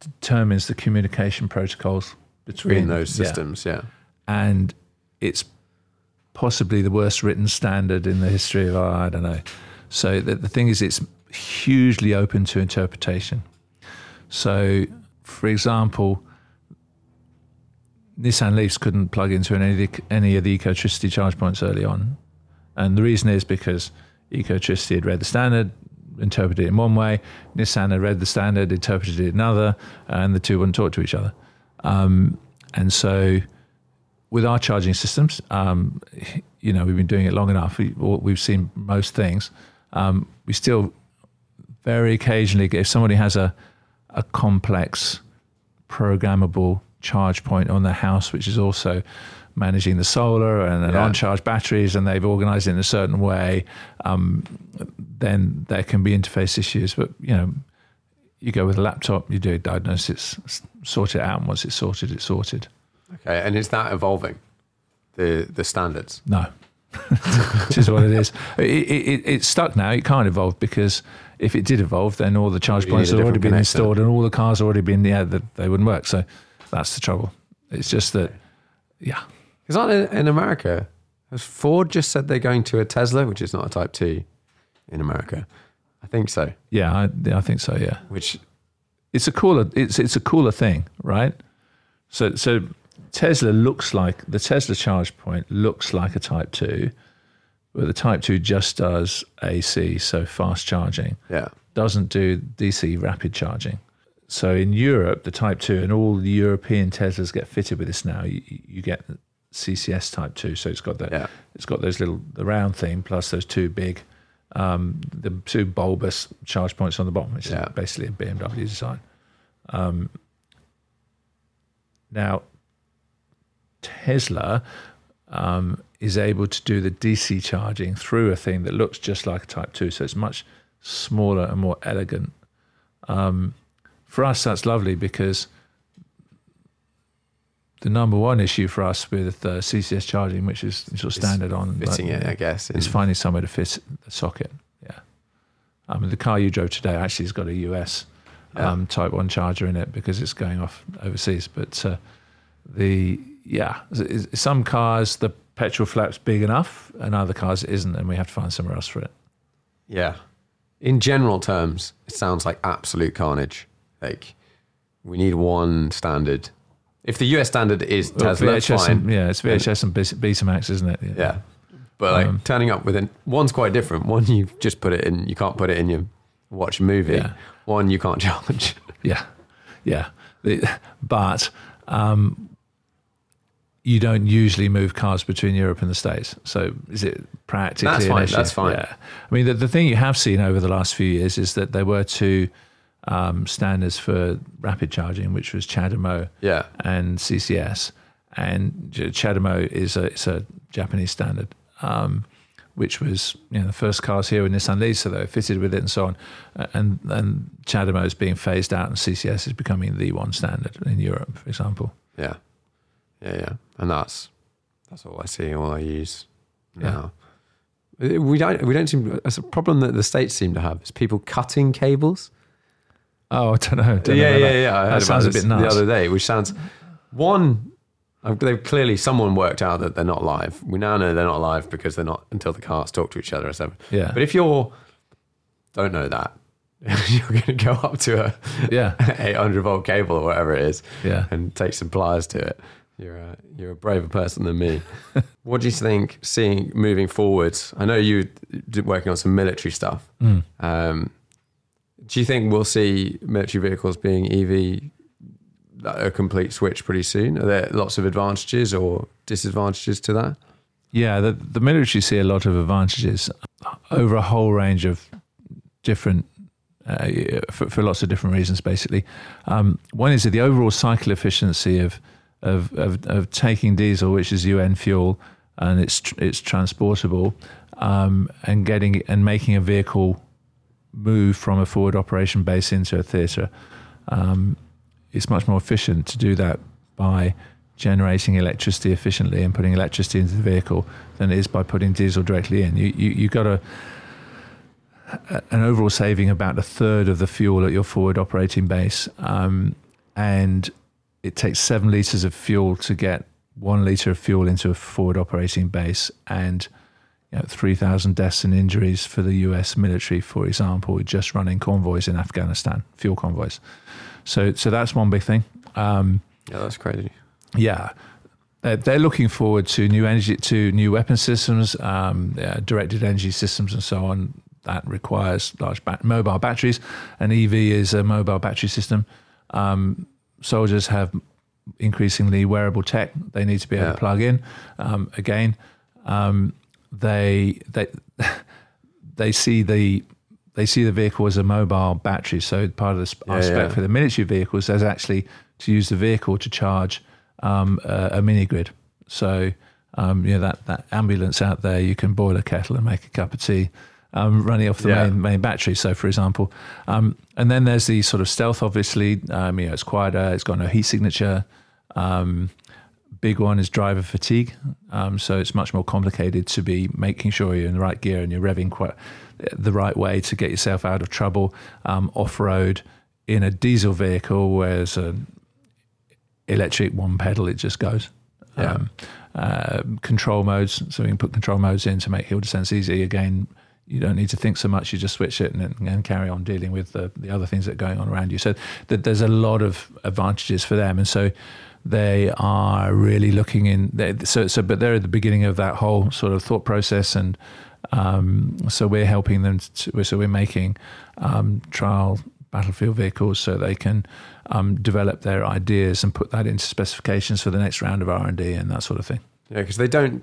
determines the communication protocols between, those systems, yeah. and it's possibly the worst written standard in the history of I don't know. So the, the thing is, it's hugely open to interpretation. So, for example, Nissan Leafs couldn't plug into any of the, any of the Ecotricity charge points early on, and the reason is because Ecotricity had read the standard, interpreted it in one way. Nissan had read the standard, interpreted it another, and the two wouldn't talk to each other. Um, and so, with our charging systems, um, you know, we've been doing it long enough. We, we've seen most things. Um, we still very occasionally, if somebody has a a complex programmable charge point on their house, which is also managing the solar and, and Yeah. on charge batteries, and they've organized it in a certain way, um, then there can be interface issues. But, you know, you go with a laptop, you do a diagnosis, sort it out, and once it's sorted, it's sorted. Okay, and is that evolving? The the standards. No, (laughs) which is what it is. It, it, it, it's stuck now. It can't evolve because if it did evolve, then all the charge points have already been installed and all the cars already been, yeah, that they wouldn't work. So that's the trouble. It's just that, yeah. Because aren't in, America, has Ford just said they're going to a Tesla, which is not a Type Two in America? I think so. Yeah, I, I think so. Yeah, Which it's a cooler. It's it's a cooler thing, right? So so Tesla looks like the Tesla charge point looks like a Type Two, but the Type Two just does AC, so fast charging. yeah, doesn't do DC rapid charging. So in Europe, the Type 2 and all the European Teslas get fitted with this now. You, you get CCS Type 2. So it's got that, Yeah. it's got those little, the round thing plus those two big, um, the two bulbous charge points on the bottom, which Yeah. is basically a BMW design. Um, now, Tesla um, is able to do the DC charging through a thing that looks just like a Type 2. So it's much smaller and more elegant. Um, for us, that's lovely because the number one issue for us with uh, CCS charging, which is sort of standard on fitting like, it, I guess. is finding somewhere to fit the socket. Yeah. I mean, the car you drove today actually has got a US um, Type 1 charger in it because it's going off overseas. But uh, the, yeah, some cars, the petrol flap's big enough, and other cars it isn't, and we have to find somewhere else for it. Yeah. In general terms, it sounds like absolute carnage. Like we need one standard. If the US standard is Well, Tesla, VHS fine. and, yeah, it's VHS and Beta- Betamax, isn't it? Yeah. But like Um, turning up with it, one's quite different. One you just put it in, you can't put it in your watch a movie. Yeah. One you can't (laughs) charge. Yeah, yeah. But um, you don't usually move cars between Europe and the States. So is it practically That's an fine, that's fine. Yeah. I mean, the, the thing you have seen over the last few years is that there were two um, standards for rapid charging, which was CHAdeMO Yeah. and CCS. And Ch- CHAdeMO is a, it's a Japanese standard. Um, which was you know the first cars here in Nissan Leaf, so they were fitted with it and so on. And and CHAdeMO is being phased out, and CCS is becoming the one standard in Europe, for example. Yeah. Yeah, yeah. And that's that's all I see, all I use now. We don't we don't seem it's a problem that the states seem to have is people cutting cables. Oh, I don't know. Don't yeah, about yeah, that. yeah. I heard That sounds a bit nuts. the other day, which sounds one. They've clearly someone worked out that they're not live. We now know they're not live because they're not until the cars talk to each other or something. Yeah. But if you're don't know that, (laughs) you're going to go up to a Yeah. (laughs) 800 volt cable or whatever it is, Yeah. and take some pliers to it. You're a, you're a braver person than me. (laughs) what do you think? Seeing moving forwards, I know you did working on some military stuff. Mm. Um, do you think we'll see military vehicles being EV a complete switch pretty soon? Are there lots of advantages or disadvantages to that? Yeah, the, the military see a lot of advantages over a whole range of different, uh, for, for lots of different reasons, basically. Um, one is the overall cycle efficiency of, of, of, of taking diesel, which is UN fuel, and it's, it's transportable, um, and getting and making a vehicle move from a forward operation base into a theatre. Um, it's much more efficient to do that by generating electricity efficiently and putting electricity into the vehicle than it is by putting diesel directly in. You you you got a an overall saving about a third of the fuel at your forward operating base, um, and it takes seven liters of fuel to get one liter of fuel into a forward operating base, and you know, 3,000 deaths and injuries for the US military, for example, just running convoys in Afghanistan, fuel convoys. So, so that's one big thing. Um, Yeah, that's crazy. yeah, they're, they're looking forward to new energy, to new weapon systems, um, yeah, directed energy systems, and so on. That requires large mobile batteries. An EV is a mobile battery system. Um, soldiers have increasingly wearable tech. They need to be able Yeah. to plug in. Um, again, um, they they (laughs) they see the they see the vehicle as a mobile battery. So part of the our Yeah, spec yeah. for the military vehicles is actually to use the vehicle to charge um, a, a mini grid. So um, you know that that ambulance out there, you can boil a kettle and make a cup of tea. Um, running off the Yeah. main main battery. So, for example, um, and then there's the sort of stealth. Obviously, um, you know, it's quieter. It's got no heat signature. Big one is driver fatigue. Um, so it's much more complicated to be making sure you're in the right gear and you're revving quite the right way to get yourself out of trouble um, off road in a diesel vehicle, whereas an electric one pedal it just goes. Yeah. Um, uh, control modes, so we can put control modes in to make hill descents easy. Again, you don't need to think so much. You just switch it and, and carry on dealing with the, the other things that are going on around you. So that there's a lot of advantages for them, and so they are really looking in. So, so but they're at the beginning of that whole sort of thought process, and um, so we're helping them. To, so we're making um, trial battlefield vehicles so they can um, develop their ideas and put that into specifications for the next round of R and D and that sort of thing. Yeah, because they don't.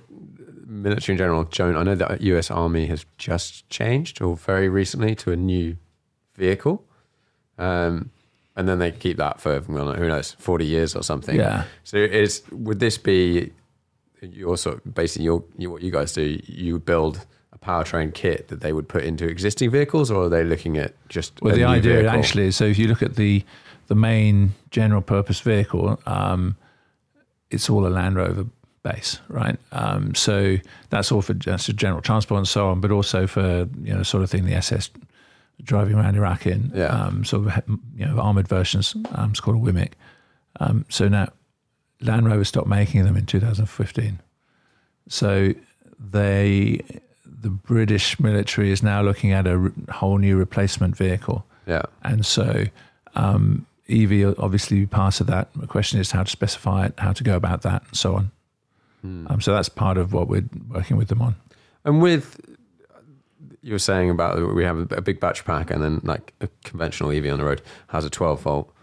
Military in general don't. I know that U.S. Army has just changed, or very recently, to a new vehicle, um, and then they keep that for who knows, forty years or something. Yeah. So is would this be your sort of basically your, your what you guys do? You build a powertrain kit that they would put into existing vehicles, or are they looking at just Well, the idea vehicle? actually is so if you look at the the main general purpose vehicle, um, it's all a Land Rover base, right? Um, so that's all for just general transport and so on, but also for you know sort of thing the SS driving around Iraq in, Yeah. um, sort of you know armored versions. Um, it's called a WMIK. Um, so now Land Rover stopped making them in 2015. So they the British military is now looking at a re- whole new replacement vehicle. Yeah. And so um, EV obviously be part of that. The question is how to specify it, how to go about that, and so on. Um, so that's part of what we're working with them on. And with you were saying about we have a, big battery pack, and then like a conventional EV on the road has a 12 volt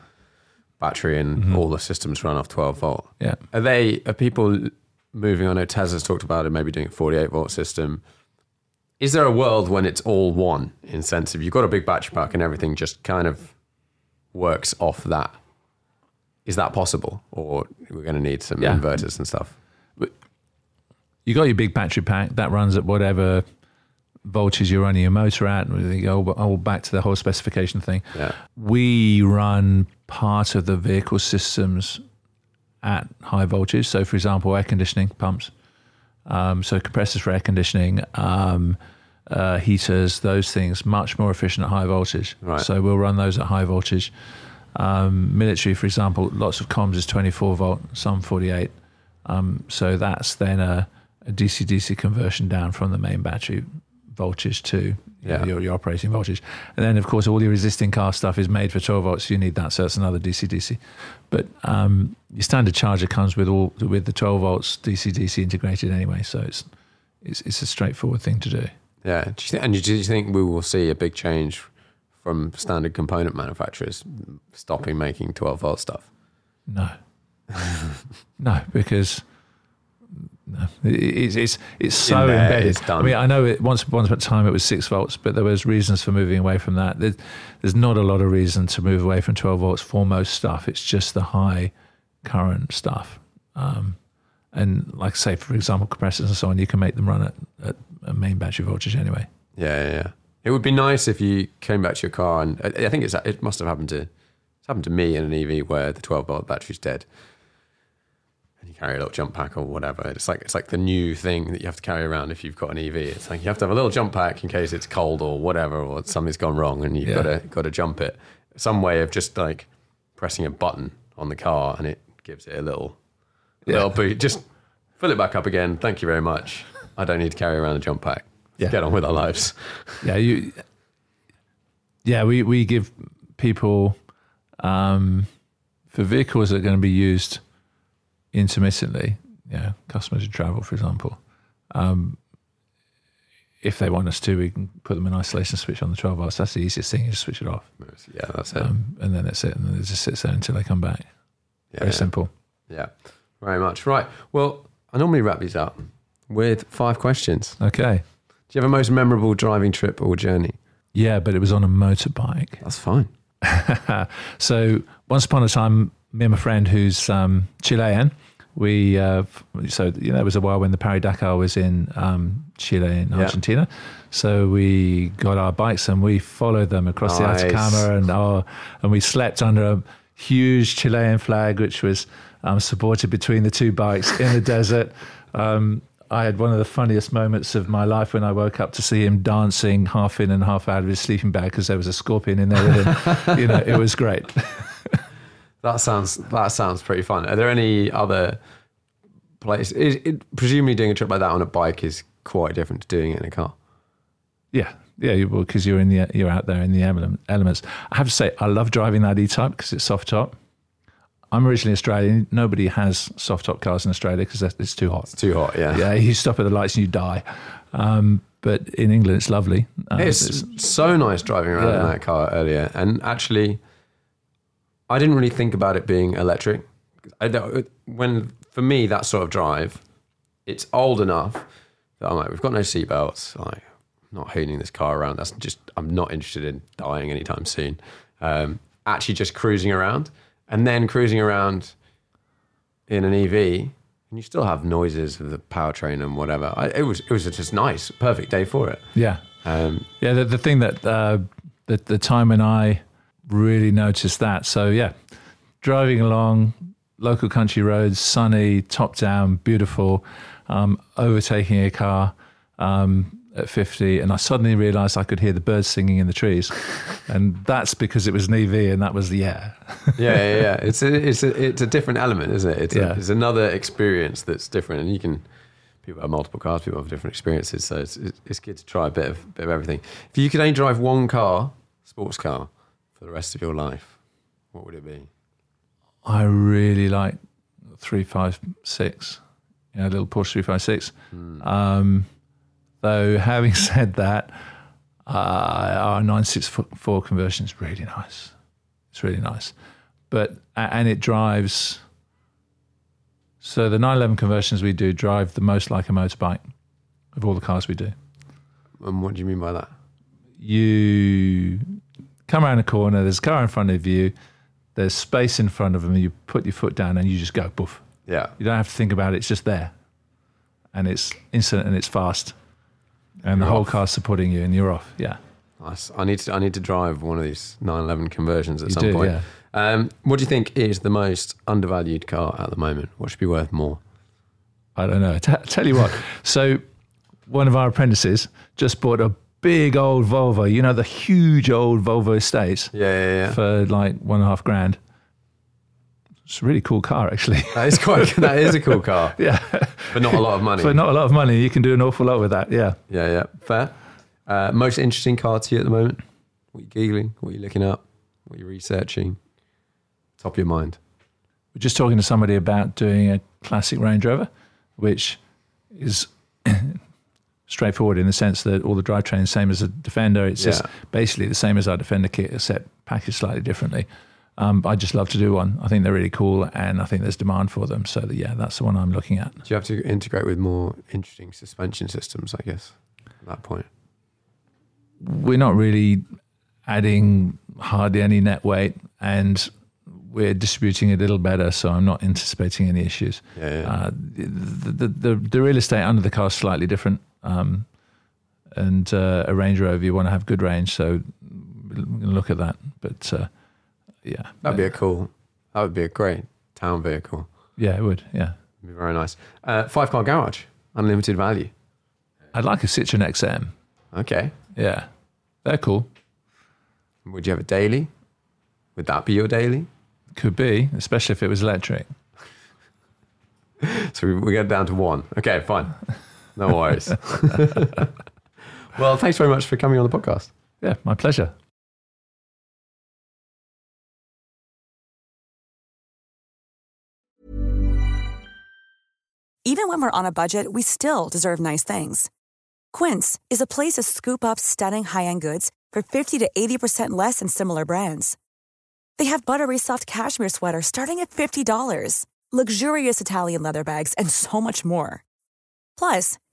battery, and mm-hmm. all the systems run off 12 volt. Yeah. Are they are people moving? I know Tesla's talked about it, maybe doing a 48 volt system. Is there a world when it's all one in sense of you've got a big battery pack and everything just kind of works off that? Is that possible, or we're going to need some Yeah. inverters and stuff? You got your big battery pack that runs at whatever voltage you're running your motor at. and You go all back to the whole specification thing. Yeah. We run part of the vehicle systems at high voltage. So, for example, air conditioning pumps. Um, so, compressors for air conditioning, um, uh, heaters, those things, much more efficient at high voltage. Right. So, we'll run those at high voltage. Um, military, for example, lots of comms is 24 volt, some 48. Um, so, that's then a, a DC DC conversion down from the main battery voltage to Yeah. your, your operating voltage. And then, of course, all your resisting car stuff is made for 12 volts. So you need that. So that's another DC DC. But um, your standard charger comes with all with the 12 volts DC DC integrated anyway. So it's it's, it's a straightforward thing to do. Yeah. Do you think, and do you think we will see a big change from standard component manufacturers stopping making 12 volt stuff? No, (laughs) no, because it's it's it's so there, embedded. it's done. I mean, I know it once once upon a time it was six volts, but there was reasons for moving away from that. There, there's not a lot of reason to move away from 12 volts for most stuff. It's just the high current stuff. Um, and like say, for example, compressors and so on, you can make them run at, at a main battery voltage anyway. Yeah, yeah, yeah. It would be nice if you came back to your car and I I think it's it must have happened to it's happened to me in an EV where the 12 volt battery's dead. Carry a little jump pack or whatever. It's like it's like the new thing that you have to carry around if you've got an EV. It's like you have to have a little jump pack in case it's cold or whatever or something's gone wrong and you've Yeah. got to got to jump it. Some way of just like pressing a button on the car and it gives it a little Yeah. little boot. Just fill it back up again. Thank you very much. I don't need to carry around a jump pack. Yeah. Get on with our lives. Yeah, you. Yeah, we we give people um, for vehicles that are going to be used intermittently. Yeah, customers who travel, for example. Um, if they want us to, we can put them in isolation switch on the 12 volts. That's the easiest thing. You just switch it off, Yeah, that's it. um, and then that's it. And then it just sits there until they come back. yeah, Very yeah. simple. Yeah, very much. Right. Well, I normally wrap these up with five questions. Okay. Do you have a most memorable driving trip or journey? Yeah, but it was on a motorbike. That's fine. (laughs) so once upon a time, me and my friend who's um, Chilean, we uh, so you know there was a while when the Paris Dakar was in um, Chile and Yeah. Argentina. So we got our bikes and we followed them across Nice. the Atacama and oh, and we slept under a huge Chilean flag, which was um, supported between the two bikes in the desert. Um, I had one of the funniest moments of my life when I woke up to see him dancing half in and half out of his sleeping bag because there was a scorpion in there with him. (laughs) you know, it was great. That sounds that sounds pretty fun. Are there any other places? Is, it, presumably, doing a trip like that on a bike is quite different to doing it in a car. Yeah, yeah, you because you're in the you're out there in the elements. I have to say, I love driving that E-Type because it's soft top. I'm originally Australian. Nobody has soft top cars in Australia because it's too hot. It's too hot. Yeah. Yeah, you stop at the lights and you die. Um, but in England, it's lovely. Um, It's so nice driving around in that car earlier, and actually, I didn't really think about it being electric. I don't, when for me that sort of drive, it's old enough that I'm like, we've got no seatbelts. Like, I'm not hooning this car around. That's just I'm not interested in dying anytime soon. Um, actually, just cruising around, and then cruising around in an EV, and you still have noises of the powertrain and whatever. I, it was it was just nice, perfect day for it. yeah, Um, yeah. The, the thing that uh, the the time when I really noticed that. So yeah, driving along local country roads, sunny, top down, beautiful, um, overtaking a car um, at 50, and I suddenly realised I could hear the birds singing in the trees, (laughs) and that's because it was an EV, and that was the air. yeah, yeah, yeah. (laughs) It's a, it's a, it's a different element, isn't it? It's, a, Yeah. it's another experience that's different, and you can people have multiple cars, people have different experiences, so it's it's, it's good to try a bit of bit of everything. If you could only drive one car, sports car, for the rest of your life, what would it be? I really like three five six, you know, little Porsche three five six. Um, though, (laughs) having said that, uh, our nine six four conversion is really nice. It's really nice, but and it drives. So the nine eleven conversions we do drive the most like a motorbike of all the cars we do. And what do you mean by that? You come around the corner. There's a car in front of you. There's space in front of them. You put your foot down and you just go boof. Yeah, You don't have to think about it. It's just there, and it's instant and it's fast, and the You're whole off. car's supporting you, and you're off. Yeah, nice. I need to I need to drive one of these 911 conversions at You some do, point. yeah. Um, what do you think is the most undervalued car at the moment? What should be worth more? I don't know. T- tell you what. So, one of our apprentices just bought a big old Volvo. You know the huge old Volvo estates Yeah, yeah, yeah. for like one and a half grand. It's a really cool car, actually. that is quite. that is a cool car, (laughs) yeah, but not a lot of money. for not a lot of money, you can do an awful lot with that. Yeah. Yeah, yeah, fair. Uh, most interesting car to you at the moment? What are you googling? What are you looking up? What are you researching? Top of your mind. We're just talking to somebody about doing a classic Range Rover, which is straightforward in the sense that all the drivetrain is same as a Defender. It's just basically the same as our Defender kit, except packaged slightly differently. Um, I just love to do one. I think they're really cool, and I think there's demand for them. So yeah, that's the one I'm looking at. Do you have to integrate with more interesting suspension systems? I guess at that point. We're not really adding hardly any net weight, and we're distributing a little better. So I'm not anticipating any issues. Yeah, yeah. Uh, the, the, the, the real estate under the car is slightly different. Um, and uh, a Range Rover, you want to have good range. So look at that. But uh, yeah. That'd be a cool. That would be a great town vehicle. Yeah, it would. Yeah. It'd be very nice. Uh, five car garage, unlimited value. I'd like a Citroen XM. Okay. Yeah. They're cool. Would you have a daily? Would that be your daily? Could be, especially if it was electric. (laughs) So we, we get down to one. Okay, fine. No worries. (laughs) well, thanks very much for coming on the podcast. Yeah, my pleasure. Even when we're on a budget, we still deserve nice things. Quince is a place to scoop up stunning high end goods for 50 to 80% less than similar brands. They have buttery soft cashmere sweaters starting at $50, luxurious Italian leather bags, and so much more. Plus,